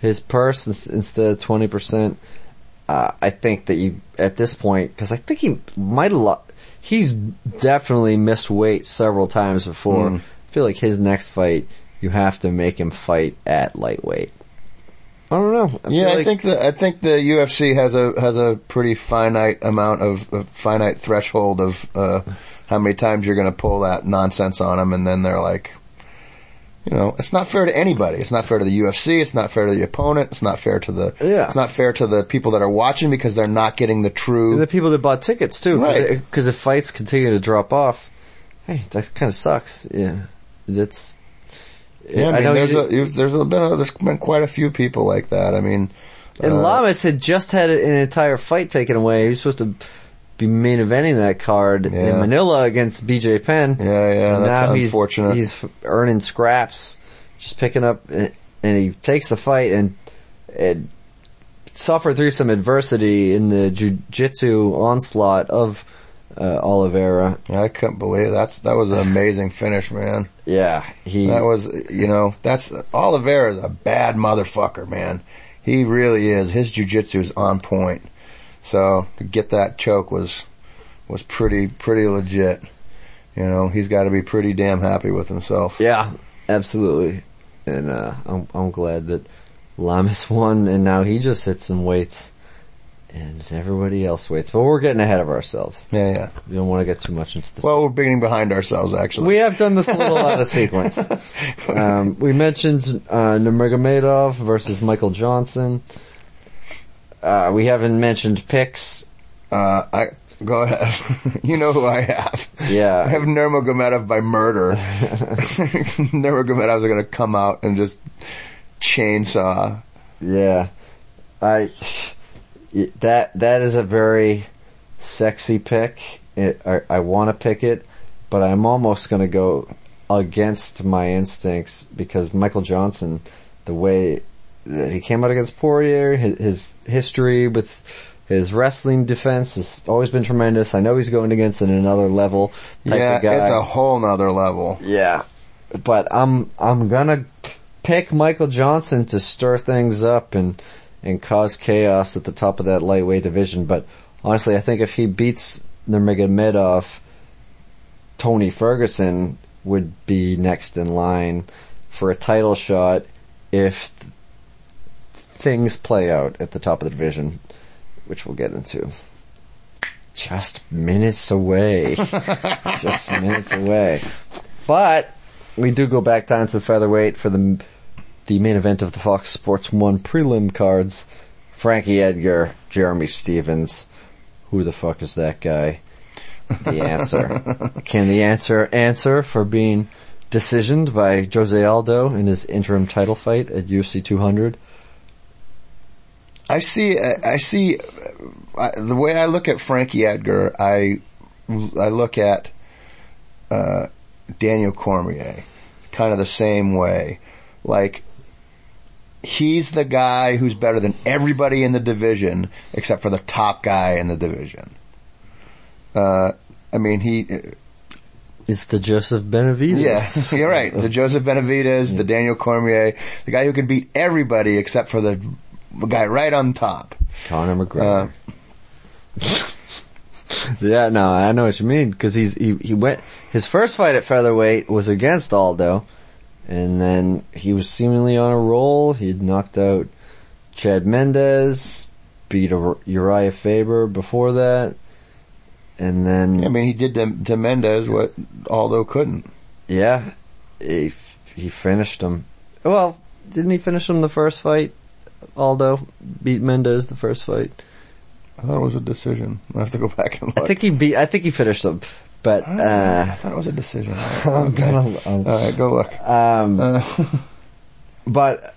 his purse instead of 20%. Uh, I think that you, at this point, cause I think he might have lost, he's definitely missed weight several times before. Mm. I feel like his next fight, you have to make him fight at lightweight. I don't know. I Yeah, feel I think the I think the UFC has a has a pretty finite amount of, of finite threshold of uh, how many times you're going to pull that nonsense on them, and then they're like, you know, it's not fair to anybody. It's not fair to the UFC. It's not fair to the opponent. It's not fair to the Yeah. It's not fair to the people that are watching because they're not getting the true. the people that bought tickets too, Right. Because if fights continue to drop off, hey, that kind of sucks. Yeah, that's. Yeah, I mean, know there's you- a there's a, been a, there's been quite a few people like that. I mean, And uh, Lamas had just had an entire fight taken away. He was supposed to be main eventing that card Yeah. in Manila against BJ Penn. Yeah, yeah, And that's now he's, unfortunate. He's f- earning scraps, just picking up, uh, and he takes the fight and, and suffered through some adversity in the jiu-jitsu onslaught of uh, Oliveira. I couldn't believe that's that was an amazing finish, man. Yeah, he. That was, you know, that's Oliveira is a bad motherfucker, man. He really is. His jujitsu is on point. So to get that choke was was pretty pretty legit. You know, he's got to be pretty damn happy with himself. Yeah, absolutely. And uh, I'm I'm glad that Lamas won, and now he just hits some weights, and everybody else waits. But we're getting ahead of ourselves. Yeah, yeah. We don't want to get too much into the. Well, we're being behind ourselves actually. we have done this a little out of sequence. *laughs* Um, we mentioned uh, Nurmagomedov versus Michael Johnson. Uh, we haven't mentioned picks. uh, I go ahead. *laughs* you know who I have. Yeah. I have Nurmagomedov by murder. *laughs* Nurmagomedov is going to come out and just chainsaw. Yeah, I that that is a very sexy pick. It, I, I want to pick it, but I'm almost going to go against my instincts because Michael Johnson, the way that he came out against Poirier, his, his history with his wrestling defense has always been tremendous. I know he's going against an another level yeah, it's a whole nother level. Yeah, but I'm I'm gonna pick Michael Johnson to stir things up and and cause chaos at the top of that lightweight division. But honestly, I think if he beats Nurmagomedov, Tony Ferguson would be next in line for a title shot if th- things play out at the top of the division, which we'll get into. Just minutes away. *laughs* Just minutes away. But we do go back down to the featherweight for the the main event of the Fox Sports One prelim cards. Frankie Edgar, Jeremy Stephens. Who the fuck is that guy? The answer. *laughs* Can the answer answer for being decisioned by Jose Aldo in his interim title fight at UFC 200? I see. I see. I, the way I look at Frankie Edgar, I I look at uh, Daniel Cormier, kind of the same way. Like he's the guy who's better than everybody in the division except for the top guy in the division. Uh, I mean, he. It's the Joseph Benavidez. Yes, *laughs* you're right. The Joseph Benavidez, the Daniel Cormier, the guy who can beat everybody except for the, guy right on top. Conor McGregor. *laughs* yeah, no, I know what you mean because he's he he went his first fight at featherweight was against Aldo, and then he was seemingly on a roll. He'd knocked out Chad Mendes, beat Ur- Uriah Faber before that, and then I mean, he did to, to Mendes what Aldo couldn't. yeah, he he finished him. Well, didn't he finish him the first fight? Aldo beat Mendes the first fight. I thought it was a decision. I have to go back and look. I think he beat. I think he finished him, but I uh, thought it was a decision. *laughs* I'm Okay. I'm- All right, go look. um, Uh, *laughs* but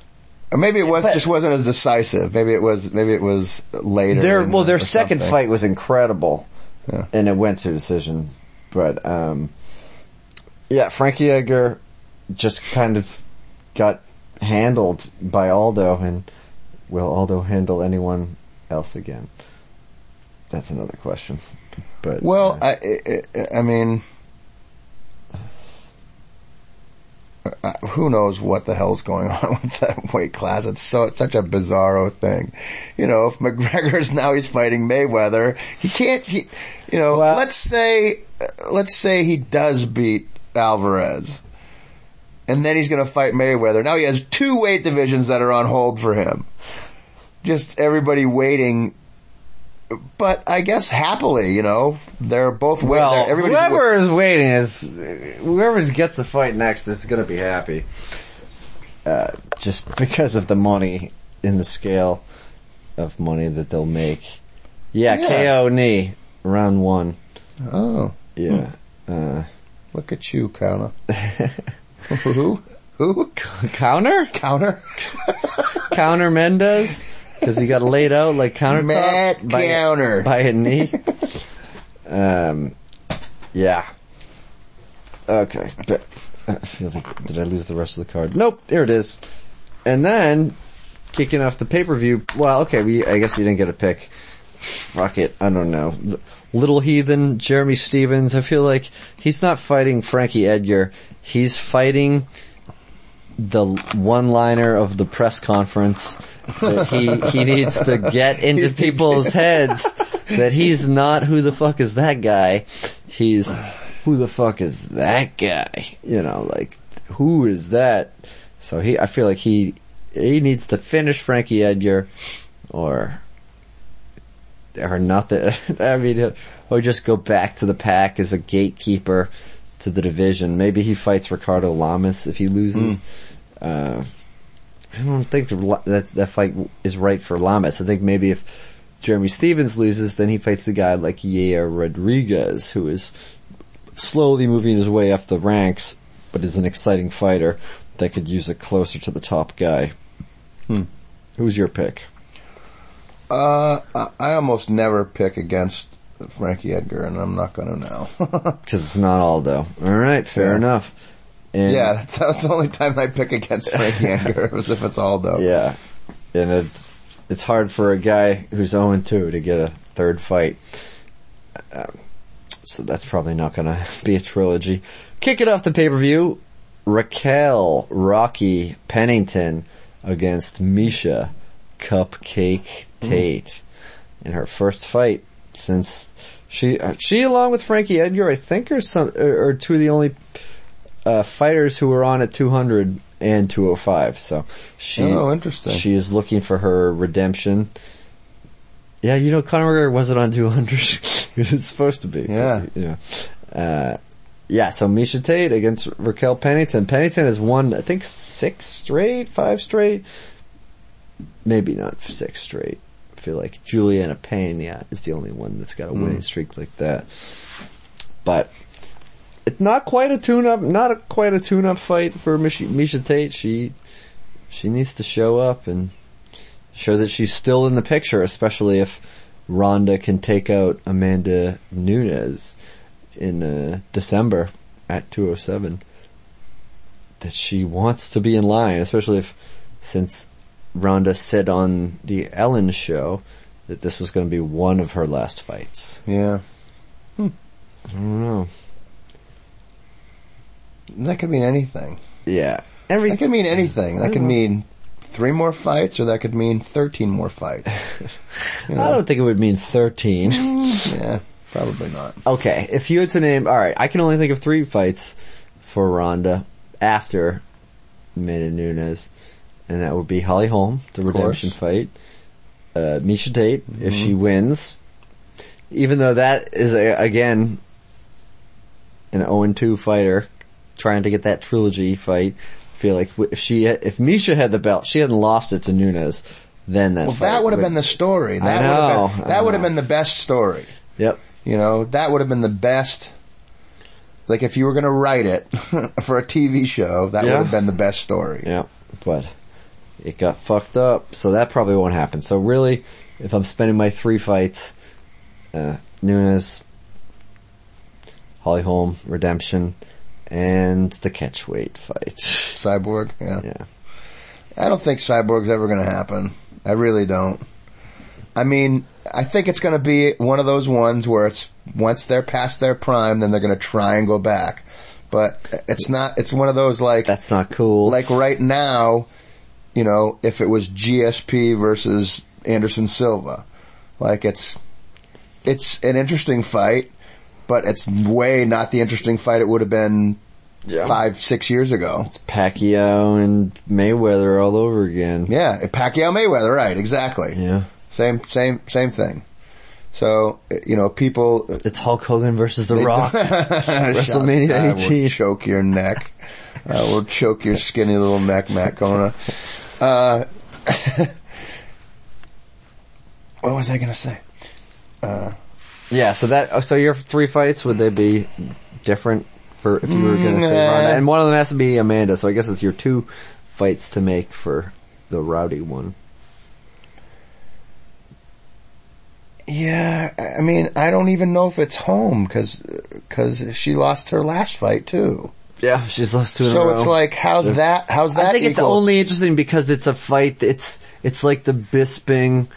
or maybe it was But- just wasn't as decisive. Maybe it was. Maybe it was later. their well, their second something. fight was incredible, Yeah. and it went to a decision. But um, yeah, Frankie Edgar just kind of got handled by Aldo, and will Aldo handle anyone else again? That's another question. But Well, uh, I, I, I mean, who knows what the hell's going *laughs* on with that weight class? It's so it's such a bizarro thing. You know, if McGregor's *laughs* now he's fighting Mayweather, he can't. He, you know, Well- let's say let's say he does beat Alvarez, and then he's going to fight Mayweather. Now he has two weight divisions that are on hold for him. Just everybody waiting. But I guess happily, you know, they're both waiting. Well, whoever is waiting is whoever gets the fight next is going to be happy. Uh, just because of the money in the scale of money that they'll make. Yeah, Yeah. KO knee round one. Oh, Yeah. Uh, look at you, counter. *laughs* Who? Who? counter? Counter? Counter Mendes? Because he got laid out like countertop Matt by, Counter. by a knee. *laughs* um, yeah. Okay. But, I feel like, did I lose the rest of the card? Nope, there it is. And then, kicking off the pay-per-view, well, okay, we, I guess we didn't get a pick. Fuck it, I don't know. Little Heathen, Jeremy Stephens, I feel like he's not fighting Frankie Edgar. He's fighting the one-liner of the press conference that he he needs to get into *laughs* people's heads that he's not who the fuck is that guy. He's who the fuck is that guy? You know, like who is that? So he, I feel like he he needs to finish Frankie Edgar, or or nothing. *laughs* I mean, or just go back to the pack as a gatekeeper to the division. Maybe he fights Ricardo Lamas if he loses. Uh, I don't think the, that that fight is right for Lamas. I think maybe if Jeremy Stephens loses, then he fights a guy like Yair Rodriguez, who is slowly moving his way up the ranks, but is an exciting fighter that could use it closer to the top guy. Who's your pick? Uh, I- I almost never pick against Frankie Edgar, and I'm not gonna now. *laughs* Because it's not Aldo. All right, fair Yeah. enough. And yeah, that's, *laughs* that's the only time I pick against Frankie *laughs* Edgar was if it's Aldo. Yeah. And it's, it's hard for a guy who's 0-2 to get a third fight. Um, so that's probably not gonna be a trilogy. Kick it off the pay-per-view. Raquel Rocky Pennington against Miesha Cupcake Tate in her first fight since she uh, she along with Frankie Edgar I think are some are, are two of the only uh, fighters who were on at 200 and 205. So she Oh, interesting. she is looking for her redemption. Yeah, you know Conor McGregor wasn't on 200. *laughs* he was supposed to be. Yeah. Yeah. Uh, yeah, so Miesha Tate against Raquel Pennington. Pennington has won, I think, six straight, five straight. Maybe not six straight. Feel like Julianna Peña is the only one that's got a winning streak like that. But it's not quite a tune-up, not a, quite a tune-up fight for Miesha, Miesha Tate. She she needs to show up and show that she's still in the picture, especially if Ronda can take out Amanda Nunes in uh, December at 207. That she wants to be in line, especially if since Ronda said on the Ellen show that this was going to be one of her last fights. Yeah. Hmm. I don't know. That could mean anything. Yeah. Every That could mean anything. That could mean three more fights, or that could mean 13 more fights. *laughs* You I don't think it would mean 13. Mm, yeah, probably not. Okay, if you had to name, all right, I can only think of three fights for Ronda after Amanda Nunes, and that would be Holly Holm, the Of redemption course. fight, uh, Miesha Tate, if she wins, even though that is a, again an 0-2 fighter trying to get that trilogy fight. I feel like if she, if Miesha had the belt, she hadn't lost it to Nunes, then that Well, that would have been the story. That I would have been that would have been the best story. Yep. You know, that would have been the best. Like if you were going to write it *laughs* for a TV show, that Yeah. would have been the best story. Yeah, but it got fucked up, so that probably won't happen. So really, if I'm spending my three fights, uh, Nunes, Holly Holm, Redemption, and the catchweight fight. *laughs* Cyborg, yeah. Yeah. I don't think Cyborg's ever going to happen. I really don't. I mean, I think it's going to be one of those ones where it's once they're past their prime, then they're going to try and go back. but it's not. It's one of those like That's not cool. like right now, you know, if it was GSP versus Anderson Silva, like it's it's an interesting fight, but it's way not the interesting fight it would have been five six years ago. It's Pacquiao and Mayweather all over again. Yeah, Pacquiao Mayweather, right? Exactly. Yeah. Same same same thing. So you know, people It's Hulk Hogan versus The Rock. *laughs* WrestleMania I will choke your neck. I will choke your skinny little neck, Matt Kona. Uh, *laughs* what was I going to say? Uh, yeah, so that so your three fights would they be different for if you were going to say. Ronda? And one of them has to be Amanda, so I guess it's your two fights to make for the rowdy one. Yeah, I I mean, I don't even know if it's Holm because because she lost her last fight too. Yeah, she's lost two in a row. So it's like, how's that? How's that? I think it's only interesting because it's a fight. It's it's like the Bisping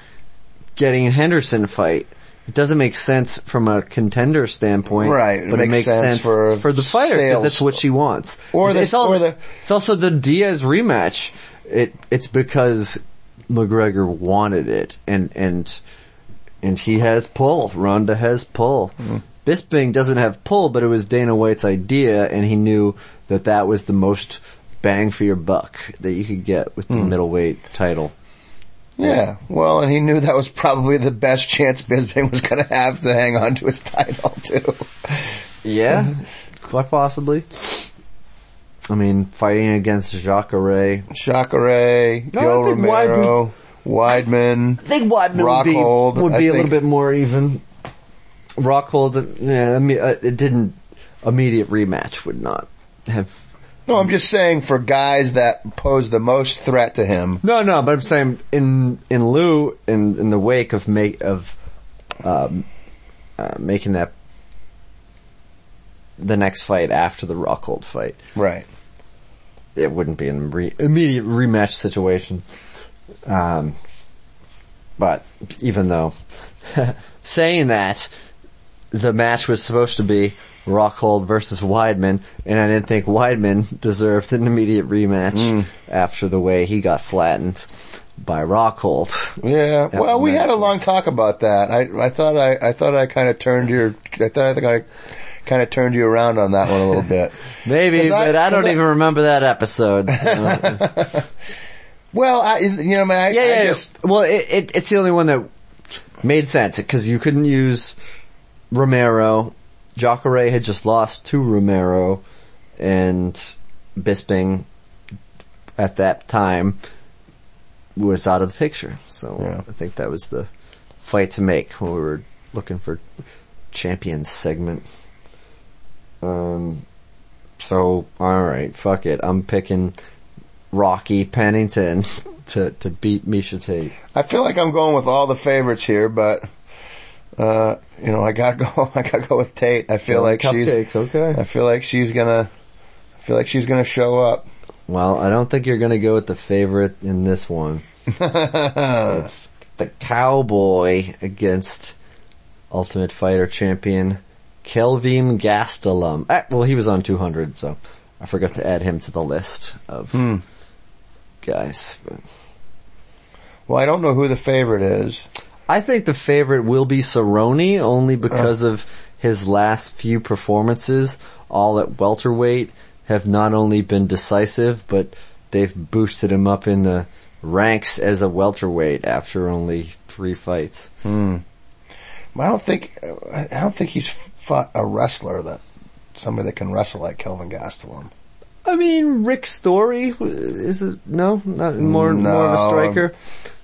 getting Henderson fight. It doesn't make sense from a contender standpoint, Right, But it makes makes sense sense, for the fighter because that's what she wants. Or the- it's, al- or the- it's also the Diaz rematch. It it's because McGregor wanted it, and and and he has pull. Ronda has pull. Mm-hmm. Bisping doesn't have pull, but it was Dana White's idea, and he knew that that was the most bang for your buck that you could get with the Hmm. middleweight title. Yeah, well, and he knew that was probably the best chance Bisping was going to have to hang on to his title too. Yeah, quite possibly. I mean, fighting against Jacare. Jacare, No, Joe Romero, Weidman. I think Weidman would be, would be a think- little bit more even. Rockhold, yeah, I mean, uh, it didn't. Immediate rematch would not have. No, I'm just saying for guys that pose the most threat to him. No, no, but I'm saying in in lieu in in the wake of make of um, uh, making that the next fight after the Rockhold fight. Right. it wouldn't be an re- immediate rematch situation. Um, but even though *laughs* saying that, the match was supposed to be Rockhold versus Weidman, and I didn't think Weidman deserved an immediate rematch mm. after the way he got flattened by Rockhold. Yeah. Well, we had a long talk about that. I I thought I I thought I kind of turned your I thought I think I kind of turned you around on that one a little bit. *laughs* Maybe, but I, don't I- even remember that episode. so- *laughs* Well, I you know, man, I, Yeah, yeah. just well, it, it, it's the only one that made sense because you couldn't use Romero. Jacare had just lost to Romero, and Bisping at that time was out of the picture. So Yeah. I think that was the fight to make when we were looking for champions segment. Um. So all right, fuck it. I'm picking Rocky Pennington *laughs* to to beat Miesha Tate. I feel like I'm going with all the favorites here, but uh, you know, I gotta *laughs* go. I gotta go with Tate. I feel like she's. Okay. I feel like she's gonna. I feel like she's gonna show up. Well, I don't think you're gonna go with the favorite in this one. *laughs* it's the Cowboy against Ultimate Fighter champion Kelvin Gastelum. Ah, well, he was on 200, so I forgot to add him to the list of guys. But Well, I don't know who the favorite is. I think the favorite will be Cerrone only because uh. of his last few performances, all at welterweight, have not only been decisive, but they've boosted him up in the ranks as a welterweight after only three fights. Hmm. I don't think. I don't think he's fought a wrestler that somebody that can wrestle like Kelvin Gastelum. I mean, Rick Story is it no, not more more of a striker.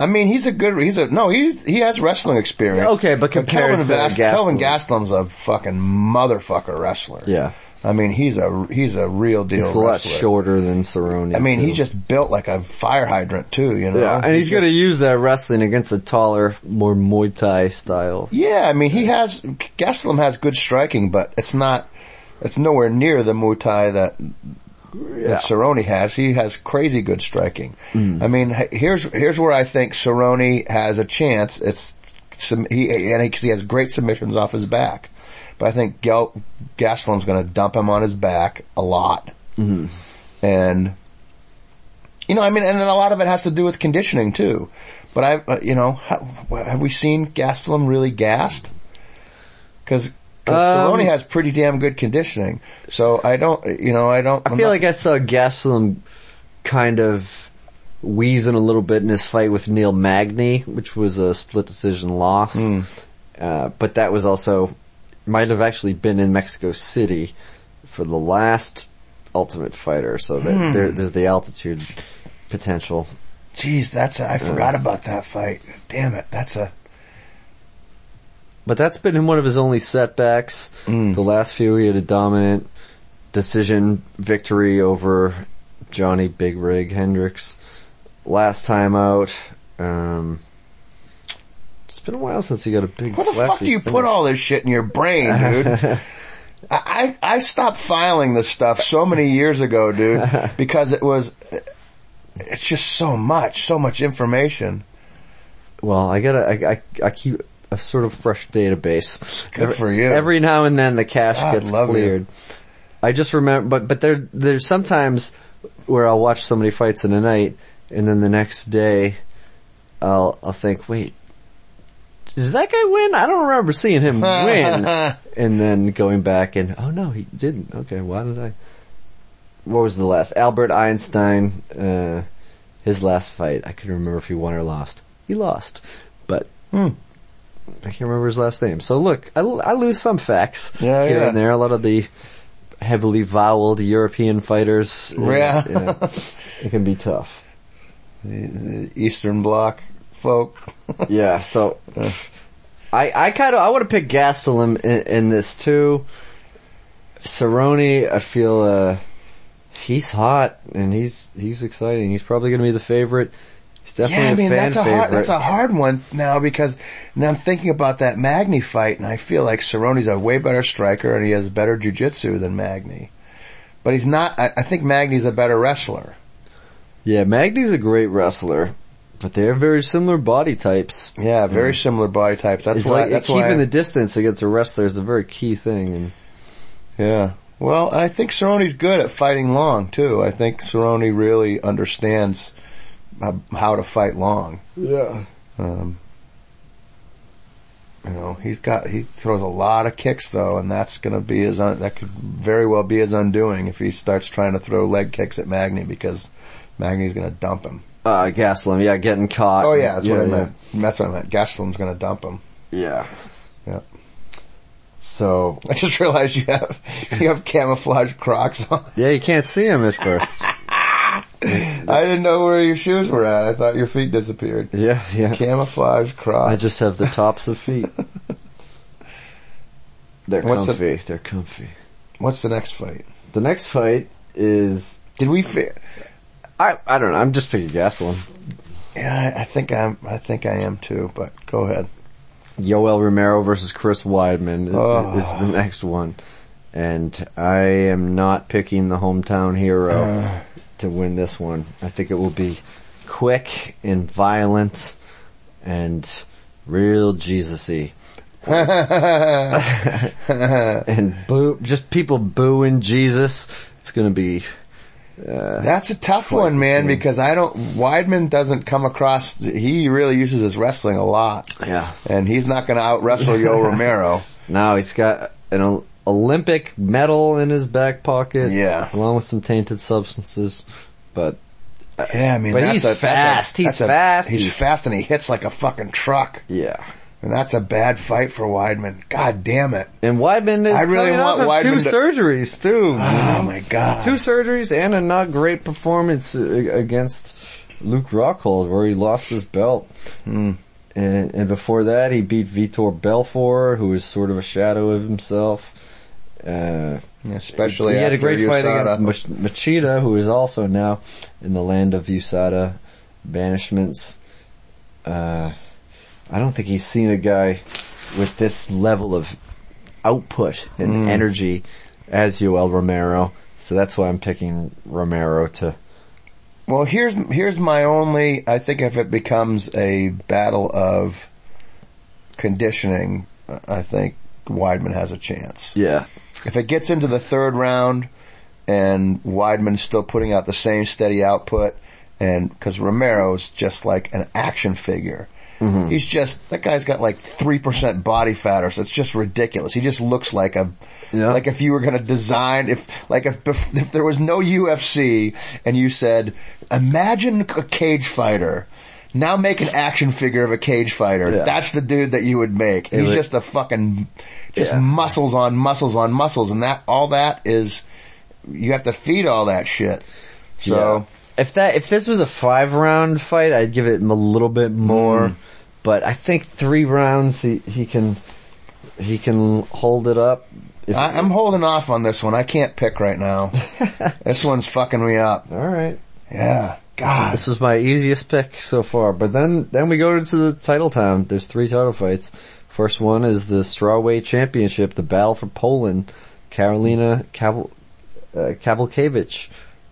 I mean, he's a good. He's a no. He's he has wrestling experience. Okay, but compared Kelvin, to Gastelum. Kelvin Gastelum's a fucking motherfucker wrestler. Yeah, I mean, he's a he's a real deal he's a lot wrestler. shorter than Cerrone. I mean, too. he's just built like a fire hydrant too. You know. yeah, and he's, just- going to use that wrestling against a taller, more Muay Thai style. Yeah, I mean, he has Gastelum has good striking, but it's not. It's nowhere near the Muay Thai that that Cerrone has. He has crazy good striking. Mm. I mean, here's here's where I think Cerrone has a chance. It's sub- he and because he has great submissions off his back. But I think Gel- Gastelum's going to dump him on his back a lot, mm-hmm. and you know, I mean, and then a lot of it has to do with conditioning too. But I, uh, you know, have we seen Gastelum really gassed? Because Um, Cerrone has pretty damn good conditioning. So I don't, you know, I don't. I feel like I saw Gastelum kind of wheezing a little bit in his fight with Neil Magny, which was a split decision loss. Hmm. Uh, but that was also, might have actually been in Mexico City for the last Ultimate Fighter, so that Hmm. there, there's the altitude potential. Geez, that's a, I forgot about that fight. Damn it, that's a But that's been one of his only setbacks. Hmm. The last few, he had a dominant decision victory over Johnny Big Rig Hendricks. Last time out, um, it's been a while since he got a big. Where the fuck do you finish. put all this shit in your brain, dude? *laughs* I, I I stopped filing this stuff so many years ago, dude, *laughs* because it was it's just so much, so much information. Well, I gotta, I, I, I keep a sort of fresh database. Good every, for you. Every now and then the cache God, gets love you. cleared. I just remember, but, but there, there's sometimes where I'll watch so many fights in a night and then the next day I'll, I'll think, wait, did that guy win? I don't remember seeing him win. *laughs* and then going back and, oh no, he didn't. Okay, why did I? What was the last? Albert Einstein, uh, his last fight. I couldn't remember if he won or lost. He lost. But, Hmm. I can't remember his last name. So look, I, I lose some facts Yeah, here yeah. and there. A lot of the heavily voweled European fighters. Yeah. it can be tough. The Eastern Bloc folk. *laughs* Yeah, so I I kind of I want to pick Gastelum in, in this too. Cerrone, I feel uh he's hot and he's he's exciting. He's probably going to be the favorite. He's definitely Yeah, I mean a that's a favorite. hard that's a hard one now because now I'm thinking about that Magny fight and I feel like Cerrone's a way better striker and he has better jujitsu than Magny. But he's not. I, I think Magny's a better wrestler. yeah, Magny's a great wrestler, but they're very similar body types. Yeah, very mm. similar body types. That's It's why. like that's keeping why. the distance against a wrestler is a very key thing. And yeah. Well, I think Cerrone's good at fighting long too. I think Cerrone really understands how- how to fight long. yeah, Um, you know, he's got he throws a lot of kicks though, and that's going to be his un, that could very well be his undoing if he starts trying to throw leg kicks at Magny because Magny's going to dump him. uh, Gastelum, yeah, getting caught. Oh yeah, that's what I yeah. meant. That's what I meant. Gastelum's going to dump him. Yeah. Yeah. So *laughs* I just realized you have you have camouflage Crocs on. yeah, you can't see him at first. *laughs* *clears throat* I didn't know where your shoes were at. I thought your feet disappeared. yeah, yeah. Camouflage Crocs. I just have the tops of feet. *laughs* They're What's the- comfy. They're comfy. What's the next fight? The next fight is Did we? Fi- I I don't know. I'm just picking Gastelum. yeah, I, I think I'm. I think I am too. But go ahead. Yoel Romero versus Chris Weidman Oh. is the next one, and I am not picking the hometown hero *sighs* *clears throat* to win this one. I think it will be quick and violent and real Jesus-y. *laughs* and boo, just people booing Jesus. It's gonna be, uh, That's a tough one, man, scene. because I don't, Weidman doesn't come across, he really uses his wrestling a lot. yeah. And he's not gonna out wrestle Yo *laughs* Romero. No, he's got an Olympic medal in his back pocket. Yeah. Along with some tainted substances. But Yeah, I mean, But that's he's a, that's a- fast. He's that's a- fast. He's, He's- fast and he hits like a fucking truck. yeah. And that's a bad fight for Weidman. God damn it. And Weidman is I really want of two to- surgeries too. Oh my god. two surgeries and a not great performance uh, against Luke Rockhold where he lost his belt. Hmm. And, and before that he beat Vitor Belfort who is sort of a shadow of himself. Uh, Especially he had a great fight USADA. against Mach- Machida, who is also now in the land of USADA banishments. Uh, I don't think he's seen a guy with this level of output and Mm. energy as Yoel Romero. So that's why I'm picking Romero to. Well, here's here's my only. I think if it becomes a battle of conditioning, I think Weidman has a chance. Yeah. If it gets into the third round and Weidman's still putting out the same steady output, and because Romero's just like an action figure. Mm-hmm. He's just that guy's got like three percent body fat, or so it's just ridiculous. He just looks like a Yeah. like if you were going to design if like if if there was no UFC and you said imagine a cage fighter. Now make an action figure of a cage fighter. Yeah. That's the dude that you would make. He's just a fucking, just Yeah. muscles on muscles on muscles, and that all that is, you have to feed all that shit. So if that if this was a five round fight, I'd give it a little bit more. Mm. But I think three rounds he he can he can hold it up. If, I, I'm holding off on this one. I can't pick right now. *laughs* this one's fucking me up. all right. Yeah. God. This is my easiest pick so far. But then then we go into the title town. There's three title fights. First one is the strawweight championship, the battle for Poland. Karolina Kaval, uh,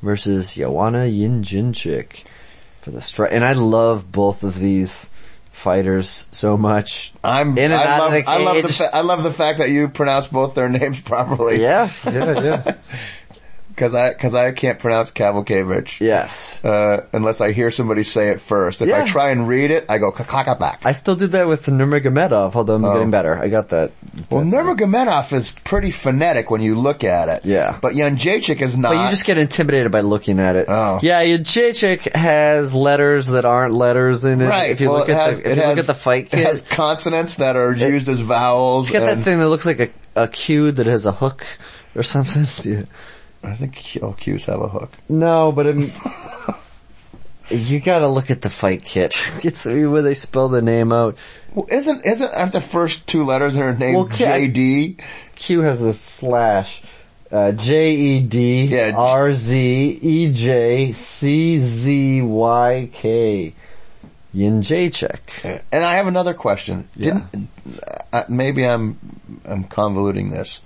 versus Joanna Jędrzejczyk for the stra- And I love both of these fighters so much. I'm. in and I out love, of the I love the. cage. Fa- I love the fact that you pronounce both their *laughs* names properly. Yeah, yeah, yeah. *laughs* Because I because I can't pronounce Kowalkiewicz. yes. Uh, unless I hear somebody say it first. If I try and read it, I go back. I still do that with Nurmagomedov, although I'm Oh. getting better. I got that. Well, Nurmagomedov is pretty phonetic when you look at it. Yeah. But Janjacek is not. But you just get intimidated by looking at it. Oh. Yeah, Jacek has letters that aren't letters in it. right. If you well, look it at has, the, if it you has, look at the fight it has consonants that are used as vowels. it's got that thing that looks like a, a Q that has a hook or something. *laughs* Yeah. I think Q- Q's have a hook. No, but it, *laughs* you gotta look at the fight kit. *laughs* It's where they spell the name out. Well, isn't isn't aren't the first two letters in her name Well, K- JD? Q has a slash. Uh, J E D Yeah, J- R Z E J C Z Y K. Jędrzejczyk. And I have another question. Didn't uh, maybe I'm I'm convoluting this,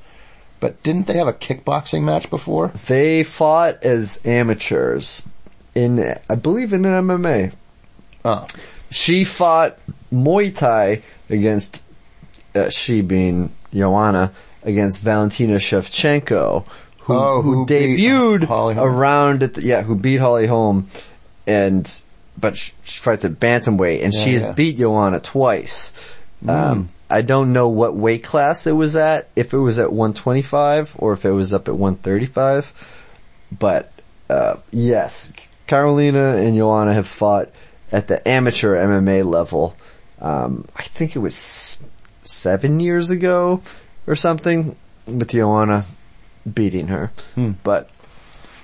but didn't they have a kickboxing match before? They fought as amateurs in, I believe, in an MMA. Oh, She fought Muay Thai against, uh, she being Joanna, against Valentina Shevchenko, who, Oh, who, who debuted around at the, yeah, who beat Holly Holm, and but she, she fights at bantamweight, and she has yeah. beat Joanna twice. Um, I don't know what weight class it was at, if it was at 125 or if it was up at 135, but uh, yes, Karolina and Joanna have fought at the amateur MMA level. Um, I think it was seven years ago or something, with Joanna beating her. But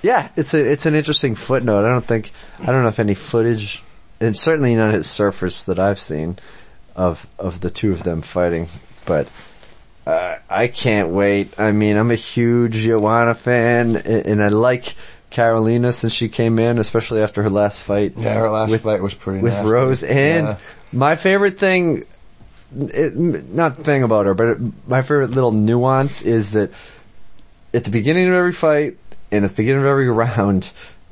yeah, it's a it's an interesting footnote. I don't think I don't know if any footage, and certainly none has surfaced that I've seen of of the two of them fighting. But uh, I can't wait. I mean, I'm a huge Joanna fan, and, and I like Karolina since she came in, especially after her last fight yeah, her last with fight was pretty with nasty. Rose. And Yeah. my favorite thing, it, not thing about her, but it, my favorite little nuance is that at the beginning of every fight and at the beginning of every *laughs* round,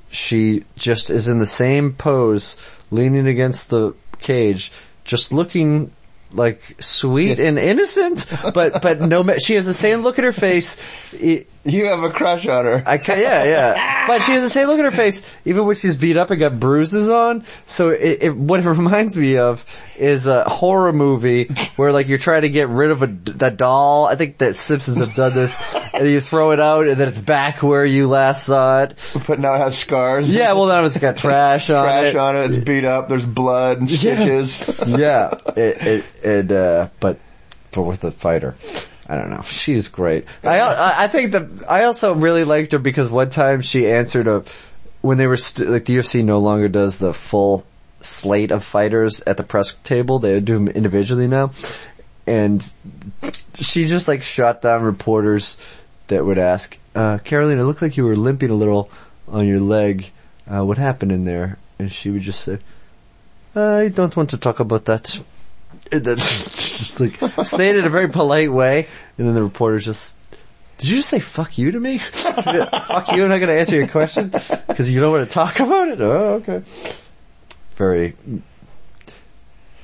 she just is in the same pose, leaning against the cage, just looking like sweet and innocent, but but no, ma- she has the same look at her face. It, You have a crush on her. I ca- yeah, yeah. *laughs* But she has the same look at her face, even when she's beat up and got bruises on. So it, it, what it *laughs* reminds me of is a horror movie where like you're trying to get rid of a, the doll. I think that Simpsons have done this. *laughs* And you throw it out and then it's back where you last saw it. but now it has scars. Yeah, well now it's got trash on trash it. on it. It's beat up. There's blood and stitches. yeah, it, it, it, uh, but, but with the fighter. I don't know. She's great. I, I think that, I also really liked her because one time she answered a, when they were, st- like the UFC no longer does the full slate of fighters at the press table, they do them individually now. And she just like shot down reporters that would ask, uh, Caroline, it looked like you were limping a little on your leg. Uh, what happened in there? And she would just say, I don't want to talk about that. And then *laughs* just like say it in a very polite way, and then the reporter's just, "Did you just say fuck you to me? *laughs* fuck you? I'm not going to answer your question because you don't want to talk about it." Oh, okay. Very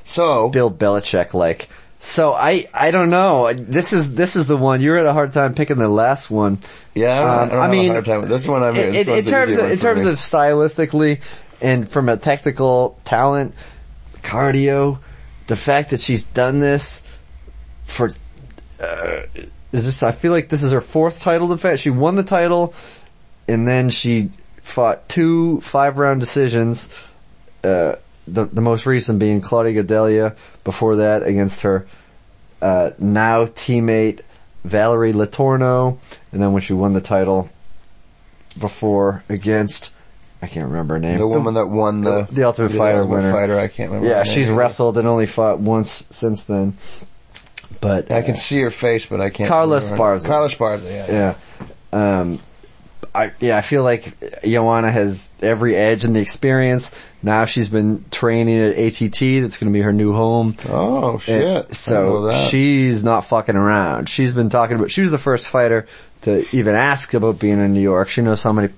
So Bill Belichick like. So I I don't know. This is this is the one you had a hard time picking the last one. Yeah, I Um, I have mean, a hard time with this one. I mean, in, in, one's in the terms of in terms me. of stylistically and from a technical talent, cardio, the fact that she's done this for uh, is this? I feel like this is her fourth title defense. She won the title, and then she fought two five round decisions. Uh, the the most recent being Claudia Gadelha. Before that, against her uh, now teammate Valerie Letourneau, and then when she won the title before against I can't remember her name. the woman that won the the Ultimate Fighter Ultimate winner. Fighter, I can't remember. yeah, she's wrestled and only fought once since then. But I can see her face, but I can't. Carla Esparza. Carla Esparza. Yeah. yeah. Um, I, yeah, I feel like Joanna has every edge and the experience. Now she's been training at ATT. That's going to be her new home. Oh shit! I so she's not fucking around. She's been talking about, she was the first fighter to even ask about being in New York. She knows how many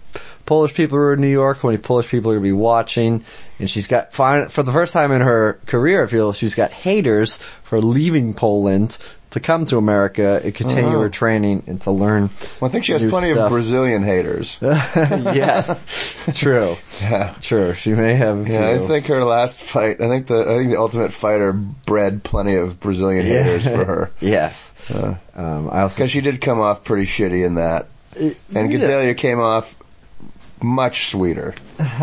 Polish people are in New York, how many Polish people are going to be watching. And she's got, for the first time in her career, I feel she's got haters for leaving Poland to come to America and continue Oh. her training and to learn. Well, I think she has plenty stuff. of Brazilian haters. *laughs* yes, true, yeah. true. She may have. Yeah, I you know, think her last fight. I think the I think the Ultimate Fighter bred plenty of Brazilian Yeah. haters for her *laughs* Yes. Uh, Um, I also because she did come off pretty shitty in that, and yeah. Gadelha came off much sweeter. *laughs*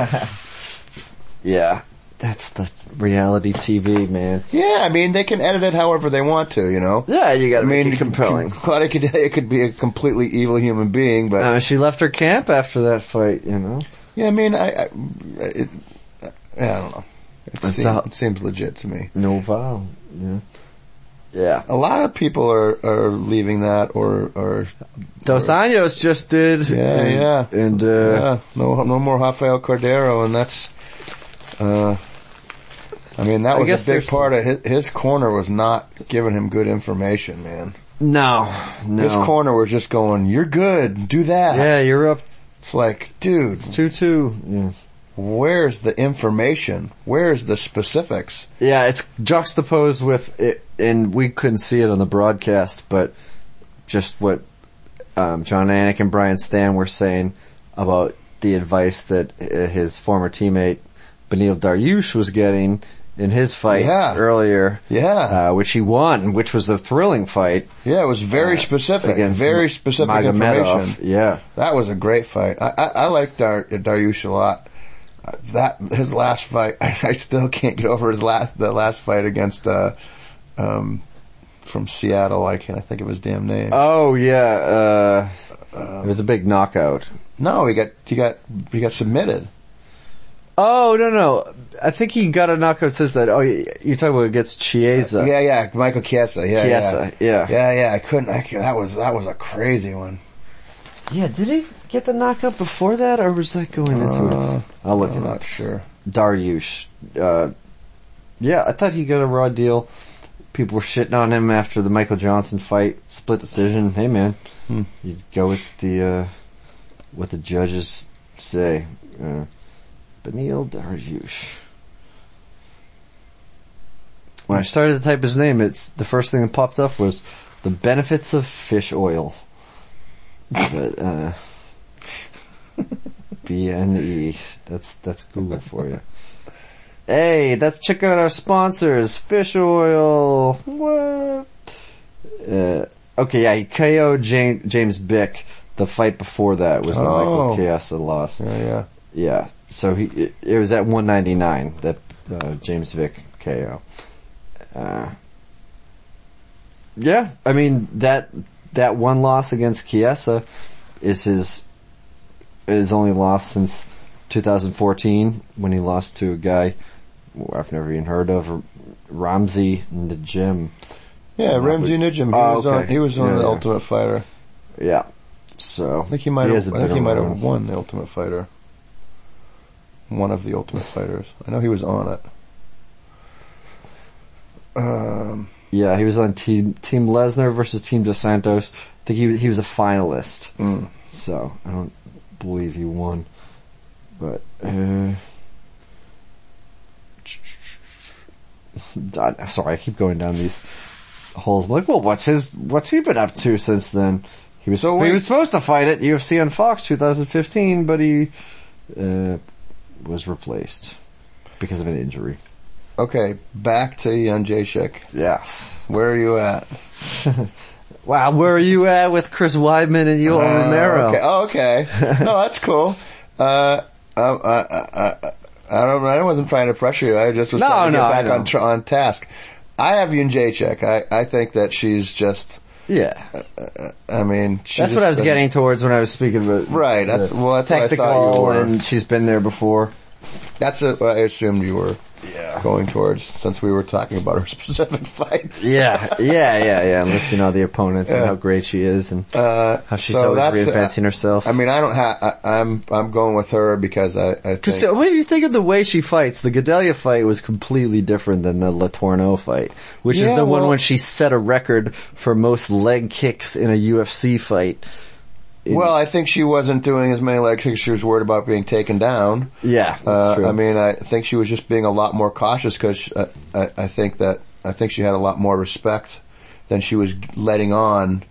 Yeah, that's the reality TV, man. Yeah, I mean they can edit it however they want to, you know. Yeah, you gotta mean, it compelling. *laughs* Claudia Gadelha could be a completely evil human being, but Uh, she left her camp after that fight, you know. yeah, I mean, I, I, it, I don't know. It, seems, seems legit to me. No vow. Yeah. Yeah. A lot of people are, are leaving that or, or Dos Anjos just did. Yeah, and, yeah. And, uh, yeah, no, no more Rafael Cordero, and that's, uh, I mean, that was a big part of his, his corner was not giving him good information, man. no, no. His corner was just going, "You're good, do that." Yeah, you're up It's like, dude, It's 2-2. Yeah. Where's the information? Where's the specifics? Yeah, it's juxtaposed with it, and we couldn't see it on the broadcast, but just what um, Jon Anik and Brian Stann were saying about the advice that uh, his former teammate Beneil Dariush was getting in his fight Yeah. earlier, Yeah. uh, which he won, which was a thrilling fight Yeah, it was very specific, Uh, against very specific Magomedov. information. Yeah, That was a great fight. I, I, I like Dar, Dariush a lot. That his last fight, *laughs* I, still can't get over his last the last fight against uh, um, from Seattle. I can't I think of his damn name. Oh yeah, uh, it was a big knockout. no, he got he got he got submitted. Oh no no, I think he got a knockout since that. Oh, you- you're talking about against Chiesa. Yeah, yeah, Michael Chiesa. Yeah, Chiesa, yeah, yeah. yeah, yeah. I couldn't. I, that was that was a crazy one. Yeah, did he get the knockout before that, or was that going into Uh, it? I'll look I'm it not up. sure. Dariush. Uh, yeah, I thought he got a raw deal. People were shitting on him after the Michael Johnson fight, split decision. Hey man, Hmm. you go with the uh, what the judges say. Uh, Beneil Dariush. When I started to type his name, it's the first thing that popped up was the benefits of fish oil. But uh, *laughs* B N E. That's that's Google for you. Hey, that's check out our sponsors, fish oil. What? Uh, okay, yeah, he KO'd James, James Vick. The fight before that was the Oh. Michael Chiesa loss. Yeah, yeah. Yeah, so he it, it was at 199 that uh, James Vick KO. Uh, yeah, I mean that that one loss against Chiesa is his his only loss since 2014 when he lost to a guy I've never even heard of Ramsey Nijem. Yeah, Ramsey Nijem. He Oh, was on. okay. He was on Yeah, the yeah. Ultimate Fighter. Yeah, so I think he might have. I think he might have won the Ultimate Fighter. One of the Ultimate Fighters. I know he was on it. Um, Yeah, he was on Team Team Lesnar versus Team Dos Santos. I think he he was a finalist. mm. So I don't believe he won, but uh, *laughs* I'm sorry, I keep going down these. Holes. I'm like, well, what's his, what's he been up to since then? He was, So he was supposed to fight at UFC on Fox 2015, but he, uh, was replaced because of an injury. Okay, back to Jan Jacek. Yes. Where are you at? *laughs* Wow, where are you at with Chris Weidman and Yoel Uh, Romero? Okay. Oh, okay. *laughs* no, that's cool. Uh, I, I, I, I don't. I wasn't trying to pressure you. I just was No, trying to no, get back on tr- on task. I have Yun Jacek. I I think that she's just. Yeah. Uh, uh, uh, I mean, she That's what I was getting towards when I was speaking about Right, that's- well, that's what I thought you were. and she's been there before. That's a, what I assumed you were going towards, since we were talking about her *laughs* specific fights. Yeah, yeah, yeah, yeah. Listing all the opponents and how great she is and Uh, how she's so always that's- reinventing herself. I mean, I don't have. I'm I'm going with her because I, I Because think. what do you think of the way she fights? The Gadelha fight was completely different than the Letourneau fight, which is Yeah, the one when she set a record for most leg kicks in a UFC fight. Well, I think she wasn't doing as many legs kicks. She was worried about being taken down. Yeah, Uh. I mean, I think she was just being a lot more cautious because uh, I, I think that I think she had a lot more respect than she was letting on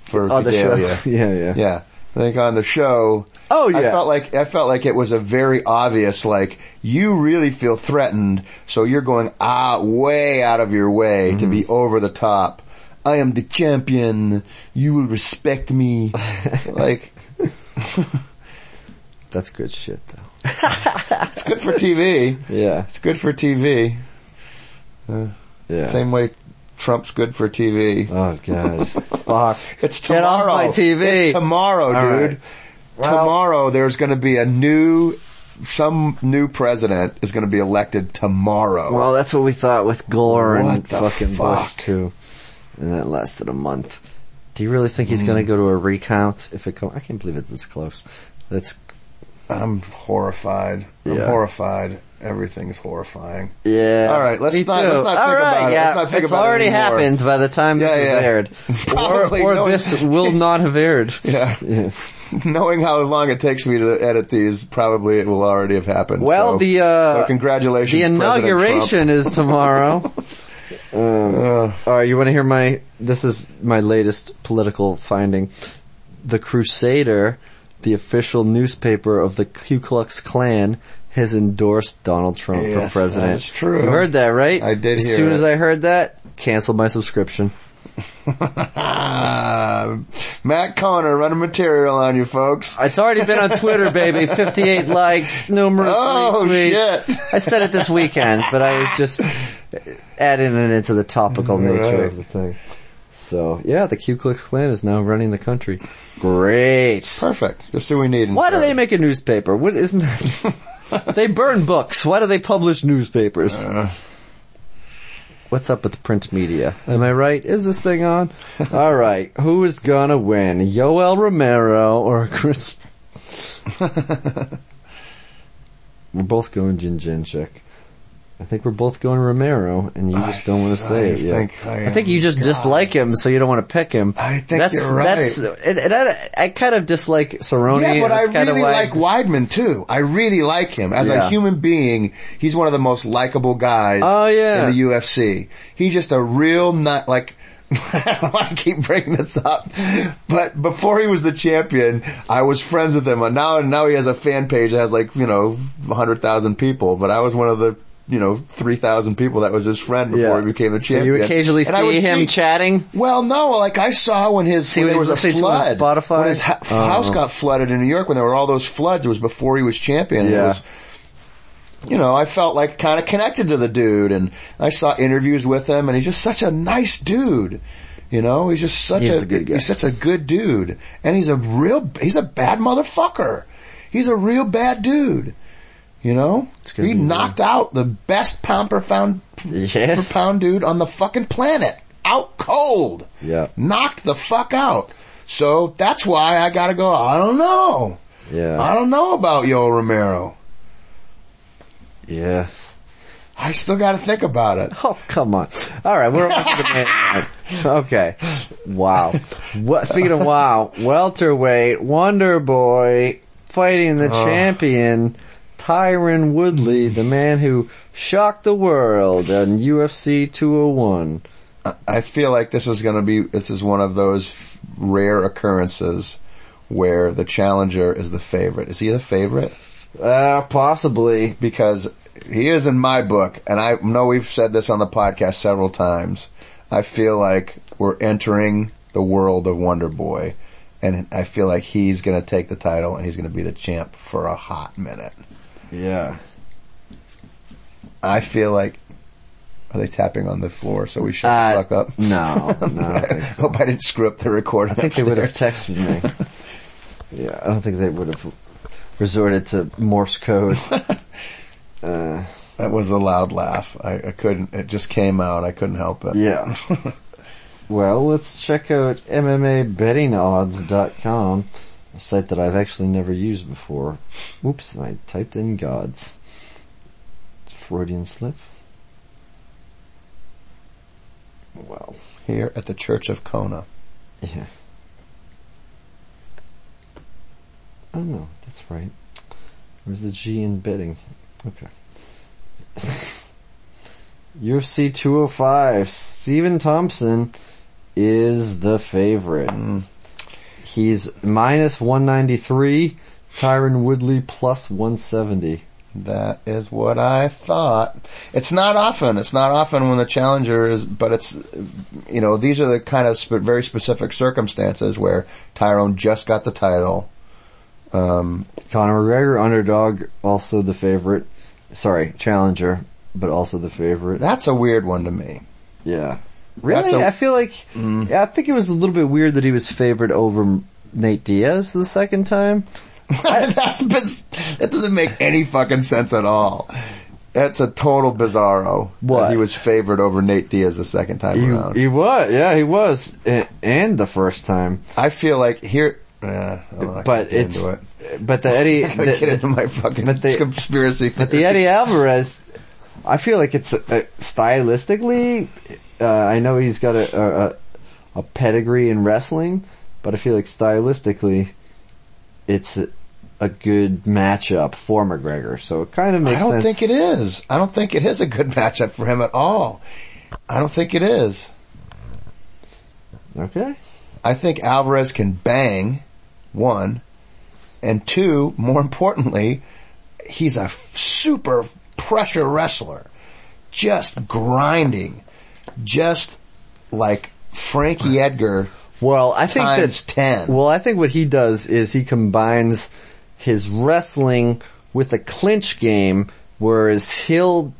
for Oh, the show. *laughs* Yeah, yeah. Yeah. I think on the show, Oh, yeah, I felt like I felt like it was a very obvious like you really feel threatened, so you're going out way out of your way to Mm-hmm. be over the top. I am the champion. You will respect me. *laughs* like *laughs* That's good shit though. *laughs* it's good for TV. Yeah, It's good for TV. yeah. Same way Trump's good for TV. Oh god, fuck. It's Get off my TV. It's tomorrow, All dude. right. tomorrow there's going to be a new, some new president is going to be elected tomorrow. Well, that's what we thought with Gore and What the fucking Bush too, and that lasted a month. Do you really think he's Hmm. going to go to a recount if it comes? I can't believe it's this close. That's I'm horrified. I'm horrified. Everything's horrifying. yeah. All right, let's not- too. let's not All think right, about it. Yeah, Let's not think it's about it already happened by the time this Yeah, is yeah. aired, *laughs* Probably or, or this will not have aired. *laughs* Yeah. *laughs* Yeah. Knowing how long it takes me to edit these, probably it will already have happened. Well, so, the uh, so congratulations, the inauguration is tomorrow. Um, Uh. all right, you want to hear my? This is my latest political finding. The Crusader, the official newspaper of the Ku Klux Klan, has endorsed Donald Trump Yes, for president. that is true. You heard that, right? I did As soon it. as I heard that, canceled my subscription. *laughs* Matt Connor running material on you folks. It's already been on Twitter, baby. *laughs* 58 likes, numerous Oh, retweets. shit. I said it this weekend, but I was just adding it into the topical nature of the thing. So, yeah, the Ku Klux Klan is now running the country. Great. Perfect. Just who we need. Why do they make a newspaper? What isn't That? *laughs* They burn books. Why do they publish newspapers? What's up with the print media? Am I right? Is this thing on? *laughs* All right. Who is gonna win? Yoel Romero or Chris? *laughs* we're both going Jinjinchik. I think we're both going Romero, and you just don't want to say I it yet. think I I think you just dislike him, so you don't want to pick him. I think that's, you're right. That's, and, and I, I kind of dislike Cerrone. Yeah, but I kinda really why- like Weidman too. I really like him as Yeah. a human being. He's one of the most likable guys. Oh, yeah. in the UFC. He's just a real nut. Like *laughs* I don't want to keep bringing this up, but before he was the champion, I was friends with him. And now, now he has a fan page that has like you know hundred thousand people. But I was one of the you know three thousand people that was his friend before Yeah. he became the So champion. you occasionally And see him see- chatting. well, no, like I saw when his See when there was a flood. Spotify? When his ha- Oh. house got flooded in New York when there were all those floods, it was before he was champion. Yeah. was, you know, I felt like kind of connected to the dude, and I saw interviews with him, and he's just such a nice dude. You know, he's just such He's a, a good guy. he's such a good dude, and he's a real he's a bad motherfucker. He's a real bad dude. You know, he to knocked out the best pound per pound Yeah. per pound dude on the fucking planet. Out cold. Yeah. Knocked the fuck out. So that's why I gotta go, I don't know. Yeah. I don't know about Yo Romero. Yeah. I still gotta think about it. Oh, come on. All right, we're almost to the main *laughs* event. Okay. Wow. What, speaking of wow, welterweight, Wonder Boy, fighting the champion, Tyron Woodley, the man who shocked the world on UFC 201. I- I feel like this is going to be, this is one of those rare occurrences where the challenger is the favorite. Is he the favorite? Uh, possibly. Because he is in my book, and I know we've said this on the podcast several times. I feel like we're entering the world of Wonder Boy, and I feel like he's going to take the title and he's going to be the champ for a hot minute. Yeah. I feel like, are they tapping on the floor so we shut Uh, the fuck up? No, no, *laughs* I so. Hope I didn't screw up the recording. I think they would have texted me. *laughs* Yeah, I don't think they would have resorted to Morse code. *laughs* Uh, That was a loud laugh. I, I couldn't. It just came out. I couldn't help it. yeah. well, let's check out MMABettingOdds.com, a site that I've actually never used before. Oops, I typed in gods. It's Freudian slip. Well, Here at the Church of Kona. yeah. Oh no, that's right. Where's the G in betting? Okay. *laughs* UFC 205, Stephen Thompson is the favorite. Hmm. He's minus 193, Tyron Woodley plus 170. That is what I thought. It's not often. It's not often when the challenger is, but it's, you know, these are the kind of sp- very specific circumstances where Tyron just got the title. Um, Conor McGregor, underdog, also the favorite. Sorry, challenger, but also the favorite. that's a weird one to me. Yeah. Really? A- I feel like, yeah, I think it was a little bit weird that he was favored over Nate Diaz the second time. *laughs* that's that doesn't make any fucking sense at all. That's a total bizarro. that What? He was favored over Nate Diaz the second time He, around. he was, yeah, he was, and the first time. I feel like here, uh, I'm not gonna But it's, it. but the Eddie, *laughs* the- get into my fucking but the- conspiracy But the. Eddie Alvarez, I feel like it's uh, stylistically. Uh, I know he's got a, a a- pedigree in wrestling, but I feel like stylistically, it's a, a good matchup for McGregor. So it kind of makes. Sense. I don't sense. think it is. I don't think it is a good *laughs* matchup for him at all. I don't think it is. okay. I think Alvarez can bang, one, and two, more importantly, he's a super pressure wrestler. Just grinding. Just like Frankie Edgar Well, I think times that 10. Well, I think what he does is he combines his wrestling with a clinch game, whereas he'll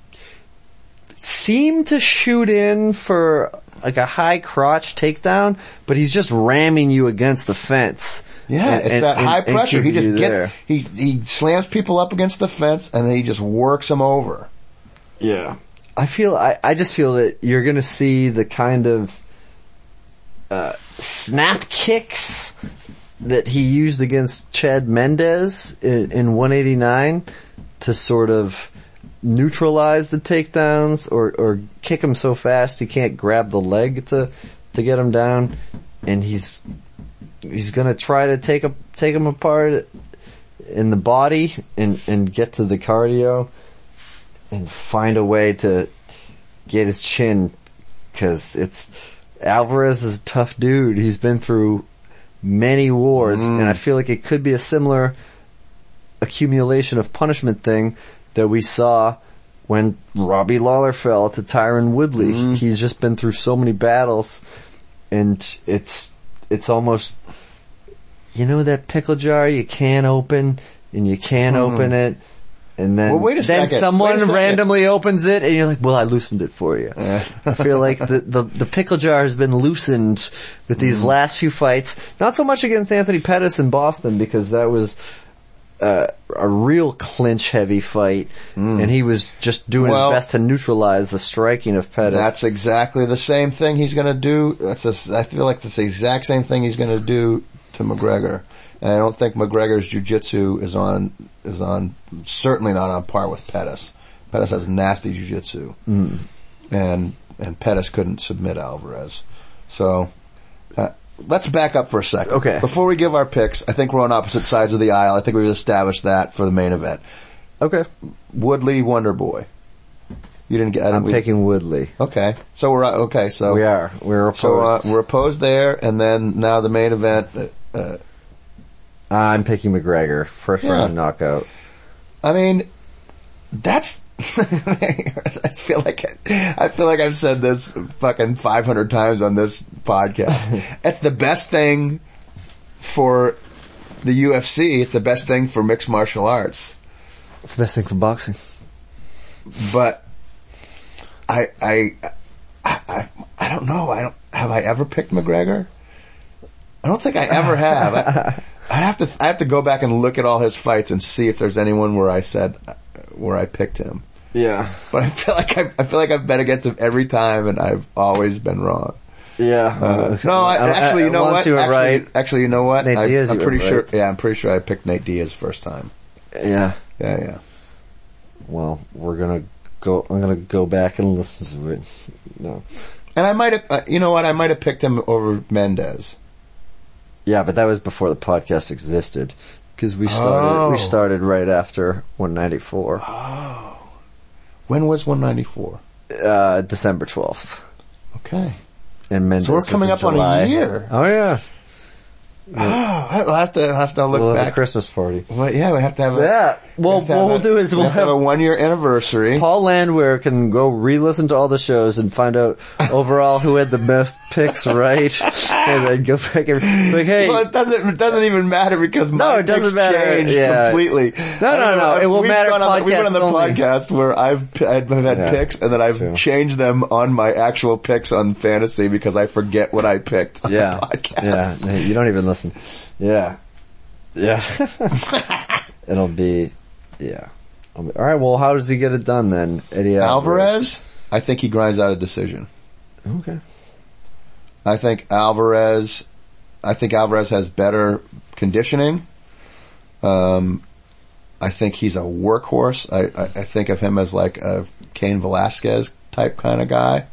seem to shoot in for like a high crotch takedown, but he's just ramming you against the fence. Yeah, And- it's and- that and- high and pressure. He just gets, there. he, he slams people up against the fence and then he just works them over. Yeah. I feel, I, I just feel that you're gonna see the kind of, uh, snap kicks that he used against Chad Mendes in, in 189 to sort of neutralize the takedowns or, or kick him so fast he can't grab the leg to, to get him down. And he's, he's gonna try to take a, take him apart in the body and, and get to the cardio and find a way to get his chin because it's Alvarez is a tough dude. He's been through many wars and I mm. feel like it could be a similar accumulation of punishment thing that we saw when Robbie Lawler fell to Tyron Woodley. Mm-hmm. He's just been through so many battles and it's, it's almost, you know that pickle jar you can't open and you can't mm-hmm. open it and then, Well, wait a then second. someone Wait a second. randomly opens it and you're like, well, I loosened it for you. I feel like the, the, the pickle jar has been loosened with Mm. these last few fights. Not so much against Anthony Pettis in Boston because that was, uh, a real clinch heavy fight and he was just doing Mm. Well, his best to neutralize the striking of Pettis. That's exactly the same thing he's going to do. That's a, I feel like it's the exact same thing he's going to do to McGregor. And I don't think McGregor's jiu-jitsu is on, is on, certainly not on par with Pettis. Pettis has nasty jiu-jitsu. And, and Pettis couldn't submit Alvarez. So, uh, let's back up for a second. Okay. Before we give our picks, I think we're on opposite sides of the aisle. I think we've established that for the main event. okay. Woodley Wonder Boy. You didn't get. I we- picking Woodley. Okay, so we're okay. So We are. We're opposed. So uh, we're opposed there, and then now the main event. Uh, I'm picking McGregor. First Yeah. round knockout. I mean, that's. *laughs* I feel like I feel like I've said this fucking 500 times on this podcast. *laughs* It's the best thing for the UFC. It's the best thing for mixed martial arts. It's the best thing for boxing. But I I I I, I don't know. I don't have I ever picked McGregor. I don't think I ever have. I, *laughs* I have to I have to go back and look at all his fights and see if there's anyone where I said where I picked him. Yeah. But I feel like I, I feel like I've bet against him every time, and I've always been wrong. Yeah. Uh, no, I, actually, you know what? You actually, right. actually, you know what? Nate I, Diaz, I'm you were pretty sure. Yeah, I'm pretty sure I picked Nate Diaz first time. Yeah. Yeah, yeah. Well, we're gonna go. I'm gonna go back and listen to it. No. And I might have, uh, you know what? I might have picked him over Mendes. Yeah, but that was before the podcast existed because we started. Oh. We started right after 194, Oh, When was 194? uh, December 12th, Okay. and Mendes. So we're coming in up on a year. Oh yeah, Oh, I'll *gasps* have to I'll have to look we'll have a. Christmas party. Well, yeah, we have to have a. Yeah. Well, we have to have what we'll a- do is we we'll have, have have a one year anniversary. Paul Landwehr can go re-listen to all the shows and find out *laughs* overall who had the best picks right, *laughs* and then go back and like, hey, Well, it doesn't. It doesn't even matter because my No, it doesn't picks matter. changed Yeah. completely. No, I no, no, it will We've matter gone on We've been on the podcast only. podcast where I've I've had Yeah, picks and then I've true. changed them on my actual picks on fantasy because I forget what I picked on yeah, the podcast. yeah, you don't even listen. Yeah, yeah. *laughs* It'll be, yeah. All right. Well, how does he get it done then, Eddie Alvarez, I think he grinds out a decision. Okay. I think Alvarez, I think Alvarez has better conditioning. Um, I think he's a workhorse. I, I, I think of him as like a Cain Velasquez type kind of guy,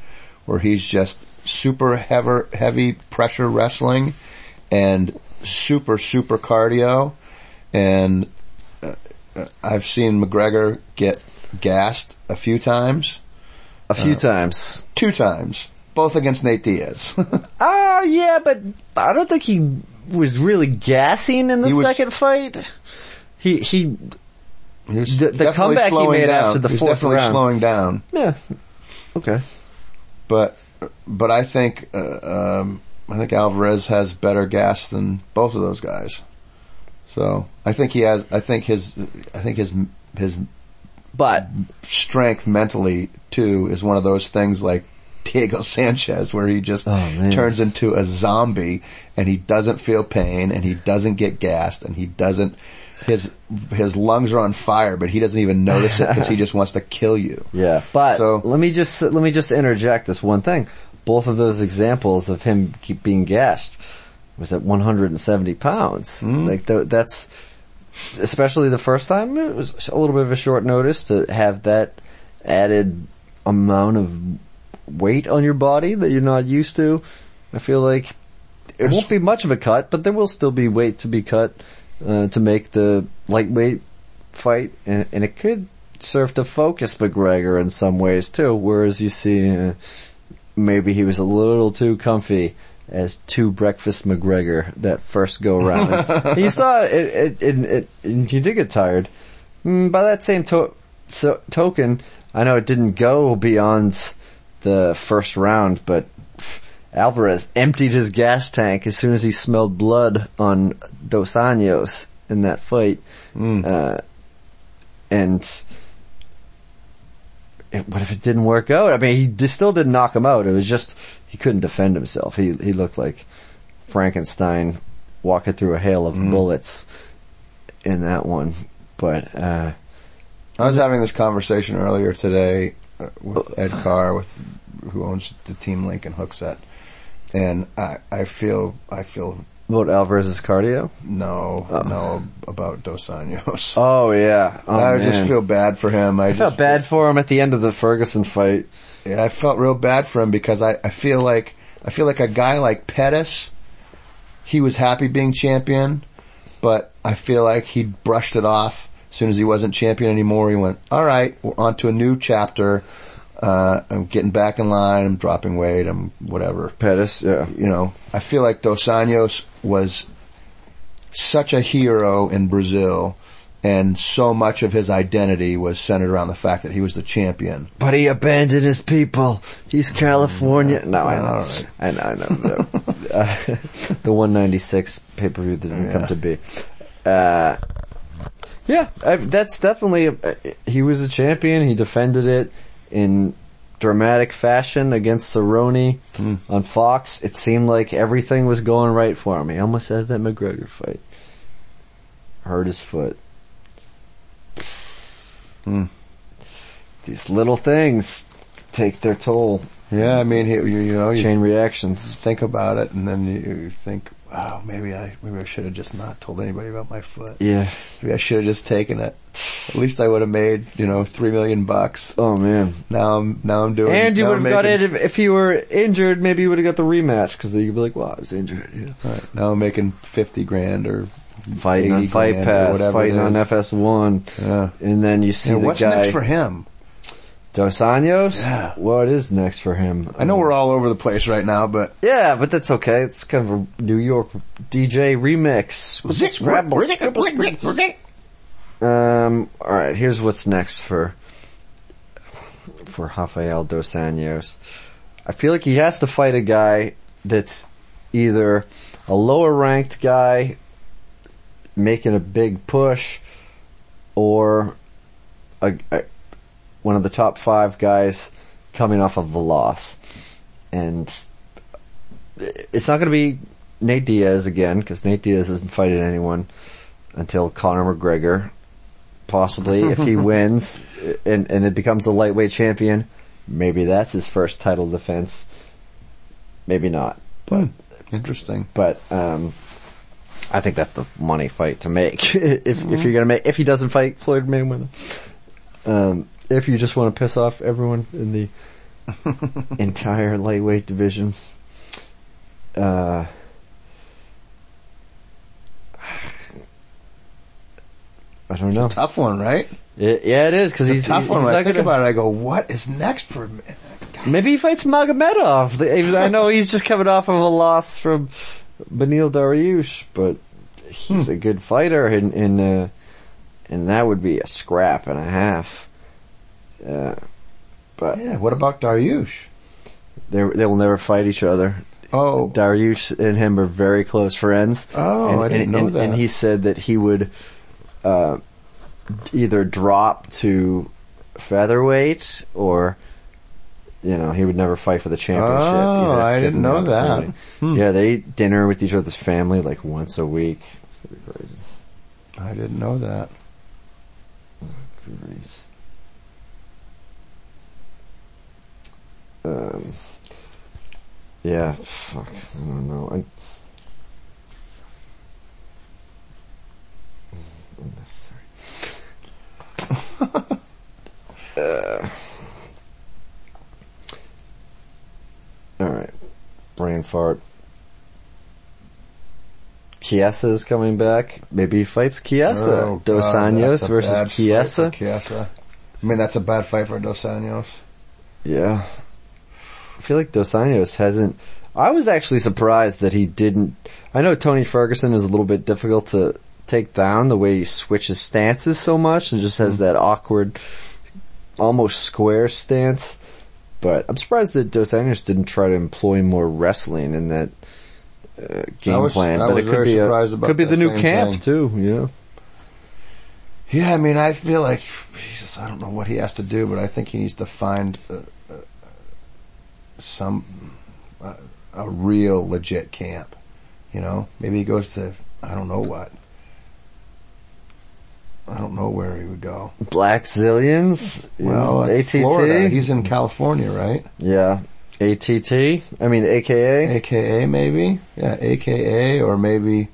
where he's just super heavy, heavy pressure wrestling and super, super cardio. And uh, uh, I've seen McGregor get gassed a few times, A few times. two times, both against Nate Diaz. Oh *laughs* yeah, but I don't think he was really gassing in the was- second fight. He he He was The- the comeback he made down. after the He fourth definitely round. slowing down. yeah. Okay. But but I think uh, um, I think Alvarez has better gas than both of those guys. So I think he has. I think his. I think his his But strength mentally too is one of those things like Diego *laughs* Sanchez where he just Oh, turns into a zombie and he doesn't feel pain and he doesn't get gassed and he doesn't his his lungs are on fire but he doesn't even notice it because he *laughs* just wants to kill you. Yeah, but So- let me just let me just interject this one thing. Both of those examples of him keep being gashed was at 170 pounds. Mm. Like th- that's especially the first time it was a little bit of a short notice to have that added amount of weight on your body that you're not used to. I feel like it won't be much of a cut, but there will still be weight to be cut uh, to make the lightweight fight, and, and it could serve to focus McGregor in some ways too. Whereas you see, uh, maybe he was a little too comfy as two breakfast McGregor that first go round. *laughs* You saw it, it, it, it, it, you did get tired. Mm, By that same to- so, token, I know it didn't go beyond the first round, but Alvarez emptied his gas tank as soon as he smelled blood on Dos Anjos in that fight. Uh, and what if it didn't work out? I mean, he still didn't knock him out. It was just he couldn't defend himself. He he looked like Frankenstein walking through a hail of bullets in that one. But uh, I was having this conversation earlier today uh, with Ed Carr, with who owns the team Lincoln Hookset, and I, I feel I feel about Alvarez's cardio. no no about Dos Anjos. *laughs* Oh yeah, oh, I just feel bad for him. I, I felt bad for him at the end of the Ferguson fight. Yeah, I felt real bad for him because I, I feel like I feel like a guy like Pettis, he was happy being champion, but I feel like he brushed it off as soon as he wasn't champion anymore. He went, all right, we're on to a new chapter. Uh, I'm getting back in line. I'm dropping weight. I'm whatever. Pettis, yeah. You know, I feel like Dos Anjos was such a hero in Brazil, and so much of his identity was centered around the fact that he was the champion. But he abandoned his people. He's California. No, I know. Right. I know, I know. uh, *laughs* the 196 pay-per-view that didn't come to be. Uh, yeah, I, that's definitely, uh, he was a champion. He defended it in dramatic fashion against Cerrone hmm. on Fox. It seemed like everything was going right for him. He almost had that McGregor fight. Hurt his foot. Hmm. These little things take their toll. Yeah, I mean, you, you know, you Chain reactions. think about it, and then you think, wow, maybe I maybe I should have just not told anybody about my foot. Yeah. Maybe I should have just taken it. At least I would have made, you know, three million bucks. Oh man. Now I'm now I'm doing. And you would have got it if, if you were injured. Maybe you would have got the rematch because you'd be like, "Well, I was injured." Yeah. Right, now I'm making fifty grand or Fighting on Fight Pass, fighting on. FS1, Yeah. and then you see the what's guy next for him? Dos Anjos. Yeah. What is next for him? I know we're all over the place right now, but Yeah, but that's okay. It's kind of a New York DJ remix. Um, all right, here's what's next for for Rafael dos Anjos. I feel like he has to fight a guy that's either a lower ranked guy making a big push, or a, a- one of the top five guys coming off of a loss, and it's not going to be Nate Diaz again because Nate Diaz isn't fighting anyone until Conor McGregor, possibly if he *laughs* wins and and it becomes a lightweight champion. Maybe that's his first title defense. Maybe not, but interesting. but um, I think that's the money fight to make. *laughs* if if you're gonna make if he doesn't fight Floyd Mayweather, um, if you just want to piss off everyone in the *laughs* entire lightweight division, uh, I don't know. Tough one, right? It, yeah, it is because he's a tough he's one. When I think gonna- about it, I go, what is next for me? Maybe he fights Magomedov. I know he's just coming off of a loss from Beneil Dariush, but he's a good fighter, and and uh, and that would be a scrap and a half. Uh, but Yeah. What about Dariush? they they will never fight each other. Oh, Dariush and him are very close friends. Oh, and, I didn't and, know and, that. And he said that he would uh, either drop to featherweight or, you know, he would never fight for the championship. Oh, I didn't know that. Hmm. Yeah, they eat dinner with each other's family like once a week. It's gonna be crazy. I didn't know that. Crazy. Um, yeah, fuck, I don't know. I, unnecessary. *laughs* uh, all right, brain fart. Chiesa is coming back. Maybe he fights Chiesa. Oh, Dos Anjos versus Chiesa. Chiesa. I mean, that's a bad fight for Dos Anjos. Yeah. I feel like Dos Anjos hasn't. I was actually surprised that he didn't. I know Tony Ferguson is a little bit difficult to take down the way he switches stances so much and just has that awkward, almost square stance. But I'm surprised that Dos Anjos didn't try to employ more wrestling in that uh, game was- plan. I but was it could be surprised a, could be the new camp thing. too. You know. Yeah, I mean, I feel like Jesus. I don't know what he has to do, but I think he needs to find uh, some uh, a real legit camp. You know, maybe he goes to I don't know what. I don't know where he would go. Blackzilians. Well, it's ATT. Florida. He's in California, right? yeah. ATT. I mean, AKA. AKA maybe, yeah, AKA or maybe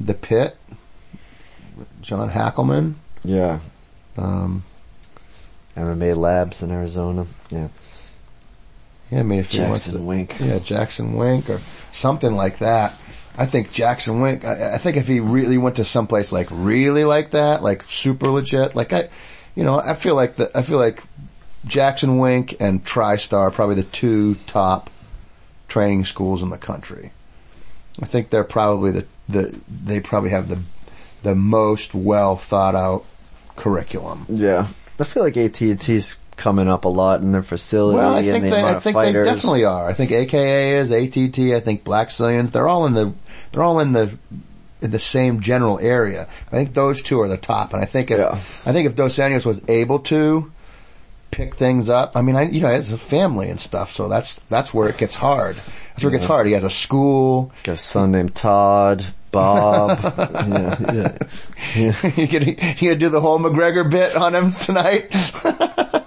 the Pit. John Hackleman. Yeah. Um, MMA Labs in Arizona. Yeah. Yeah, I mean, if he wants Jackson to, Wink. yeah, Jackson Wink or something like that. I think Jackson Wink. I, I think if he really went to someplace like really like that, like super legit, like I, you know, I feel like the, I feel like Jackson Wink and TriStar are probably the two top training schools in the country. I think they're probably the, the they probably have the the most well thought out curriculum. Yeah. I feel like AT&T's coming up a lot in their facility Well, I think the they, I think they definitely are. I think AKA is ATT. I think Blackzilians. They're all in the they're all in the in the same general area. I think those two are the top. And I think if Yeah. I think if Dos Anjos was able to pick things up, I mean, I you know, it's a family and stuff, so that's that's where it gets hard. That's where it gets hard. He has a school. Got a son named Todd, Bob. *laughs* yeah, yeah. *laughs* you gonna you gonna do the whole McGregor bit on him tonight? *laughs*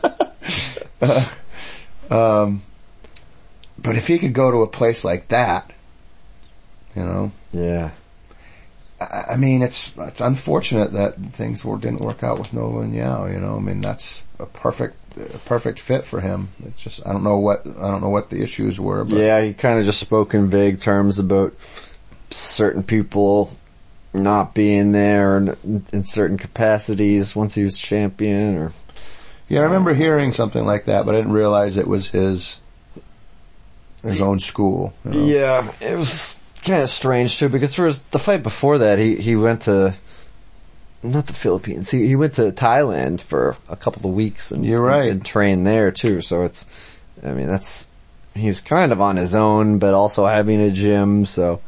*laughs* um, but if he could go to a place like that, you know, Yeah. I, I mean, it's it's unfortunate that things were, didn't work out with Nova União. You know, I mean, that's a perfect a perfect fit for him. It's just I don't know what I don't know what the issues were, but Yeah, he kind of just spoke in vague terms about certain people not being there in, in certain capacities once he was champion or yeah, I remember hearing something like that, but I didn't realize it was his his own school. you know. Yeah, it was kind of strange too because for his, the fight before that, he he went to not the Philippines. He he went to Thailand for a couple of weeks and You're right. and trained there too. So it's, I mean, that's he was kind of on his own, but also having a gym. So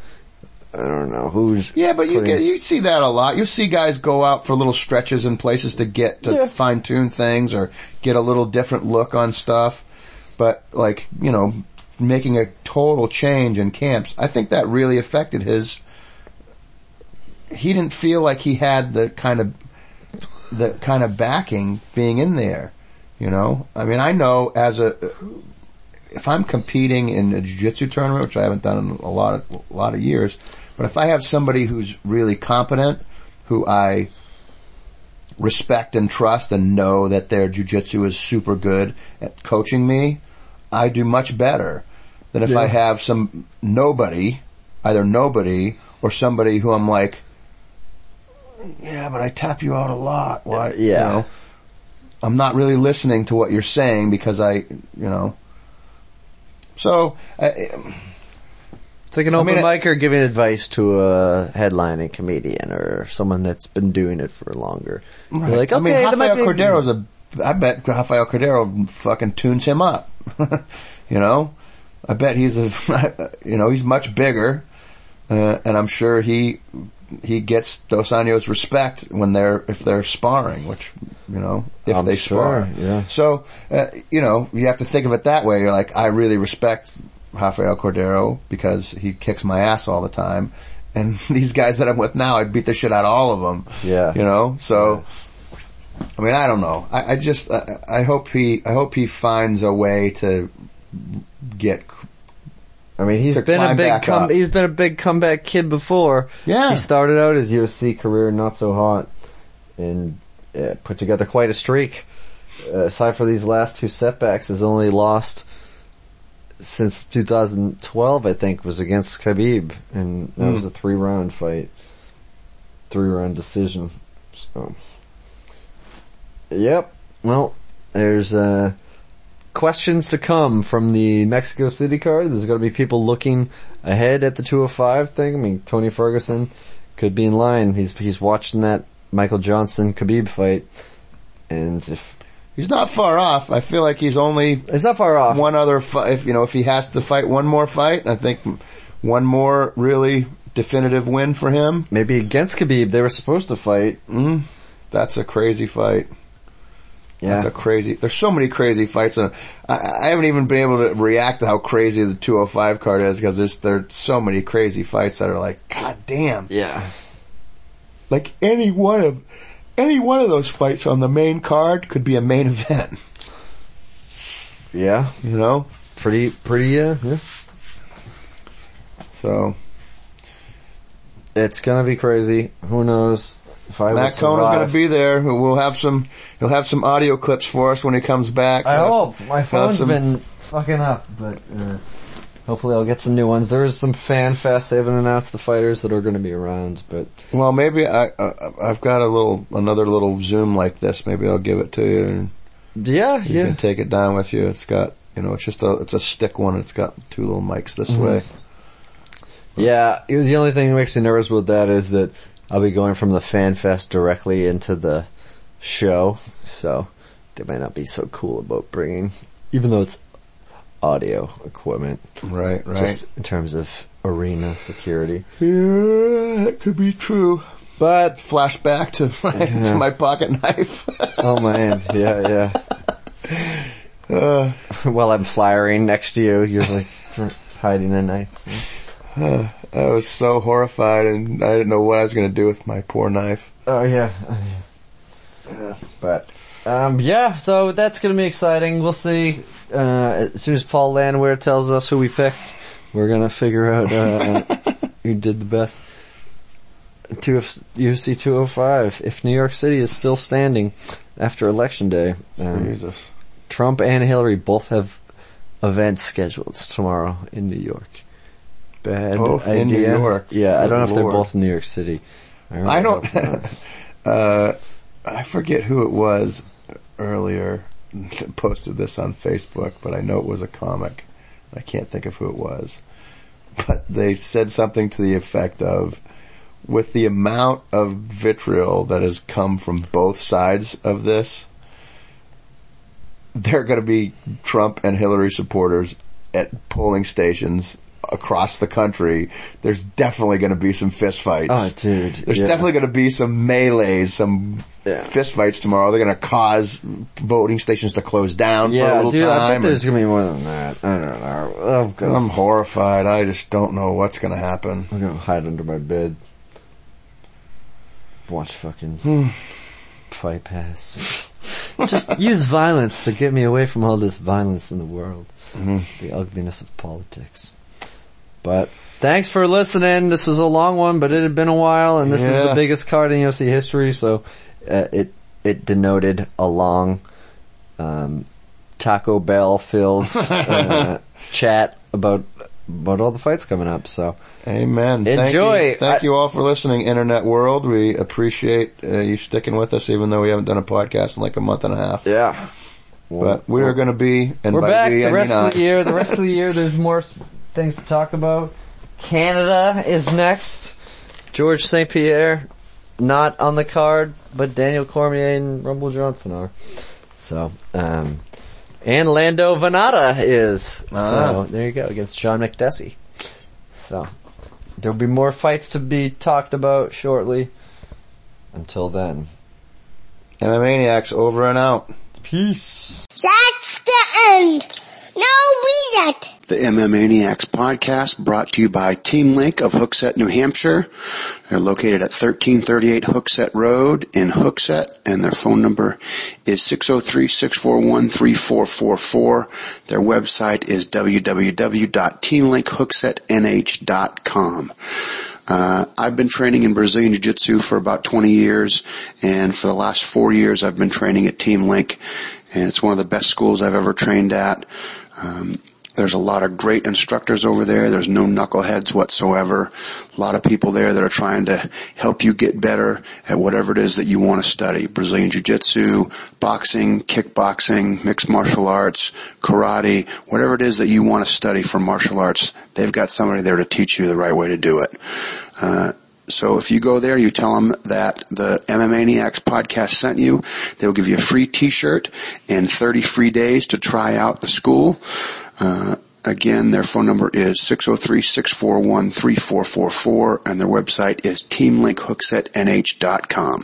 I don't know who's Yeah, but you putting- get you see that a lot. You see guys go out for little stretches in places to get to Yeah. fine tune things or get a little different look on stuff. But like you know, making a total change in camps, I think that really affected his. He didn't feel like he had the kind of the kind of backing being in there. You know, I mean, I know as a if I'm competing in a jiu-jitsu tournament, which I haven't done in a lot of a lot of years, but if I have somebody who's really competent, who I respect and trust and know that their jiu-jitsu is super good at coaching me, I do much better than if I have some nobody, either nobody or somebody who I'm like, yeah, but I tap you out a lot. Why? you Yeah. know? I'm not really listening to what you're saying because I, you know. So, I, It's like an I open mean, it- micer giving advice to a headlining comedian or someone that's been doing it for longer. You're like, okay, I mean, Rafael be- Cordero's a. I bet Rafael Cordero fucking tunes him up. *laughs* you know, I bet he's a. *laughs* You know, he's much bigger, uh, and I'm sure he he gets Dos Anjos respect when they're if they're sparring, which you know if I'm they sure, spar. yeah. So uh, you know you have to think of it that way. You're like, I really respect Rafael Cordero because he kicks my ass all the time. And *laughs* these guys that I'm with now, I'd beat the shit out of all of them. Yeah. You know, so I mean, I don't know. I, I just, I, I hope he, I hope he finds a way to get. I mean, he's been a big come, he's been a big comeback kid before. Yeah. he started out his UFC career not so hot, and uh, put together quite a streak. Uh, aside for these last two setbacks, has only lost since 2012. I think was against Khabib, and that Hmm. was a three round fight, three round decision. So, yep. Well, there's uh, questions to come from the Mexico City card. There's going to be people looking ahead at the 205 thing. I mean, Tony Ferguson could be in line. He's he's watching that Michael Johnson Khabib fight, and if He's not far off. I feel like he's only it's not far off. one other fight. If you know, if he has to fight one more fight, I think one more really definitive win for him. Maybe against Khabib, they were supposed to fight. Mm-hmm. That's a crazy fight. Yeah, That's a crazy. There's so many crazy fights, and I, I haven't even been able to react to how crazy the 205 card is because there's there's so many crazy fights that are like, God damn! yeah. Like any one of any one of those fights on the main card could be a main event. Yeah, You know, pretty, pretty, uh, yeah. so It's gonna be crazy. Who knows if I Matt will Cona's survive. going to be there. We'll have some. He'll have some audio clips for us when he comes back. I We'll hope some- my have phone's some- been fucking up, but uh, hopefully I'll get some new ones. There is some fan fest. They haven't announced the fighters that are going to be around, but Well, maybe I, uh, I've got a little, another little Zoom like this. Maybe I'll give it to you. And Yeah, You yeah. can take it down with you. It's got, you know, it's just a, it's a stick one. It's got two little mics this Mm-hmm. way. Yeah, the only thing that makes me nervous with that is that I'll be going from the fan fest directly into the show, so they might not be so cool about bringing, even though it's audio equipment, Right, right. just in terms of arena security. yeah, that could be true. But Flashback to my, *laughs* to my pocket knife. *laughs* oh man, yeah, yeah. uh, While I'm flyering next to you, you're like hiding a knife. *sighs* I was so horrified and I didn't know what I was going to do with my poor knife. Oh yeah. But um, yeah, so that's gonna be exciting. We'll see. Uh, as soon as Paul Landwehr tells us who we picked, we're gonna figure out uh, who did the best. Two UFC 205. If New York City is still standing after Election Day, um, Jesus. Trump and Hillary both have events scheduled tomorrow in New York. Bad Both idea. in New York. Yeah, I don't know if they're lord. both in New York City. I don't, hope not. *laughs* uh, I forget who it was earlier *laughs* posted this on Facebook, but I know it was a comic. I can't think of who it was. But they said something to the effect of, with the amount of vitriol that has come from both sides of this, there are going to be Trump and Hillary supporters at polling stations across the country. There's definitely going to be some fistfights. Oh, dude. There's yeah. definitely going to be some melees, some Yeah. fistfights tomorrow. They're going to cause voting stations to close down for a Yeah, little dude, I think there's gonna be more than that. I don't know. Oh, and God. I'm horrified. I just don't know what's going to happen. I'm gonna hide under my bed. Watch fucking Hmm. fight pass. Just use violence to get me away from all this violence in the world. Mm-hmm. The ugliness of politics. But thanks for listening. This was a long one, but it had been a while, and this is the biggest card in UFC history, so uh, it it denoted a long um, Taco Bell filled *laughs* uh, chat about about all the fights coming up. So Amen. Thank Enjoy. you, Thank you all for listening, Internet World. We appreciate uh, you sticking with us, even though we haven't done a podcast in like a month and a half. yeah, But we are going to be, and we're by back. we, The rest of the year, the rest of the year, there's more things to talk about. Canada is next. Georges St-Pierre, not on the card, but Daniel Cormier and Rumble Johnson are. So, um, and Lando Vannata is. Ah. So there you go against John Makdessi. So there'll be more fights to be talked about shortly. Until then, MMA Maniacs over and out. peace. That's the end. No, read it. The MM Maniacs podcast brought to you by Team Link of Hooksett, New Hampshire. They're located at 1338 Hooksett Road in Hooksett and their phone number is 603-641-3444. Their website is www.teamlinkhooksetnh.com. Uh, I've been training in Brazilian Jiu-Jitsu for about 20 years, and for the last four years I've been training at Team Link, and it's one of the best schools I've ever trained at. Um, there's a lot of great instructors over there. There's no knuckleheads whatsoever. A lot of people there that are trying to help you get better at whatever it is that you want to study. Brazilian Jiu-Jitsu, boxing, kickboxing, mixed martial arts, karate, whatever it is that you want to study for martial arts, they've got somebody there to teach you the right way to do it. Uh, so if you go there, you tell them that the MManiacs podcast sent you. They'll give you a free t-shirt and 30 free days to try out the school. Uh, again, their phone number is 603-641-3444 and their website is teamlinkhooksetnh.com.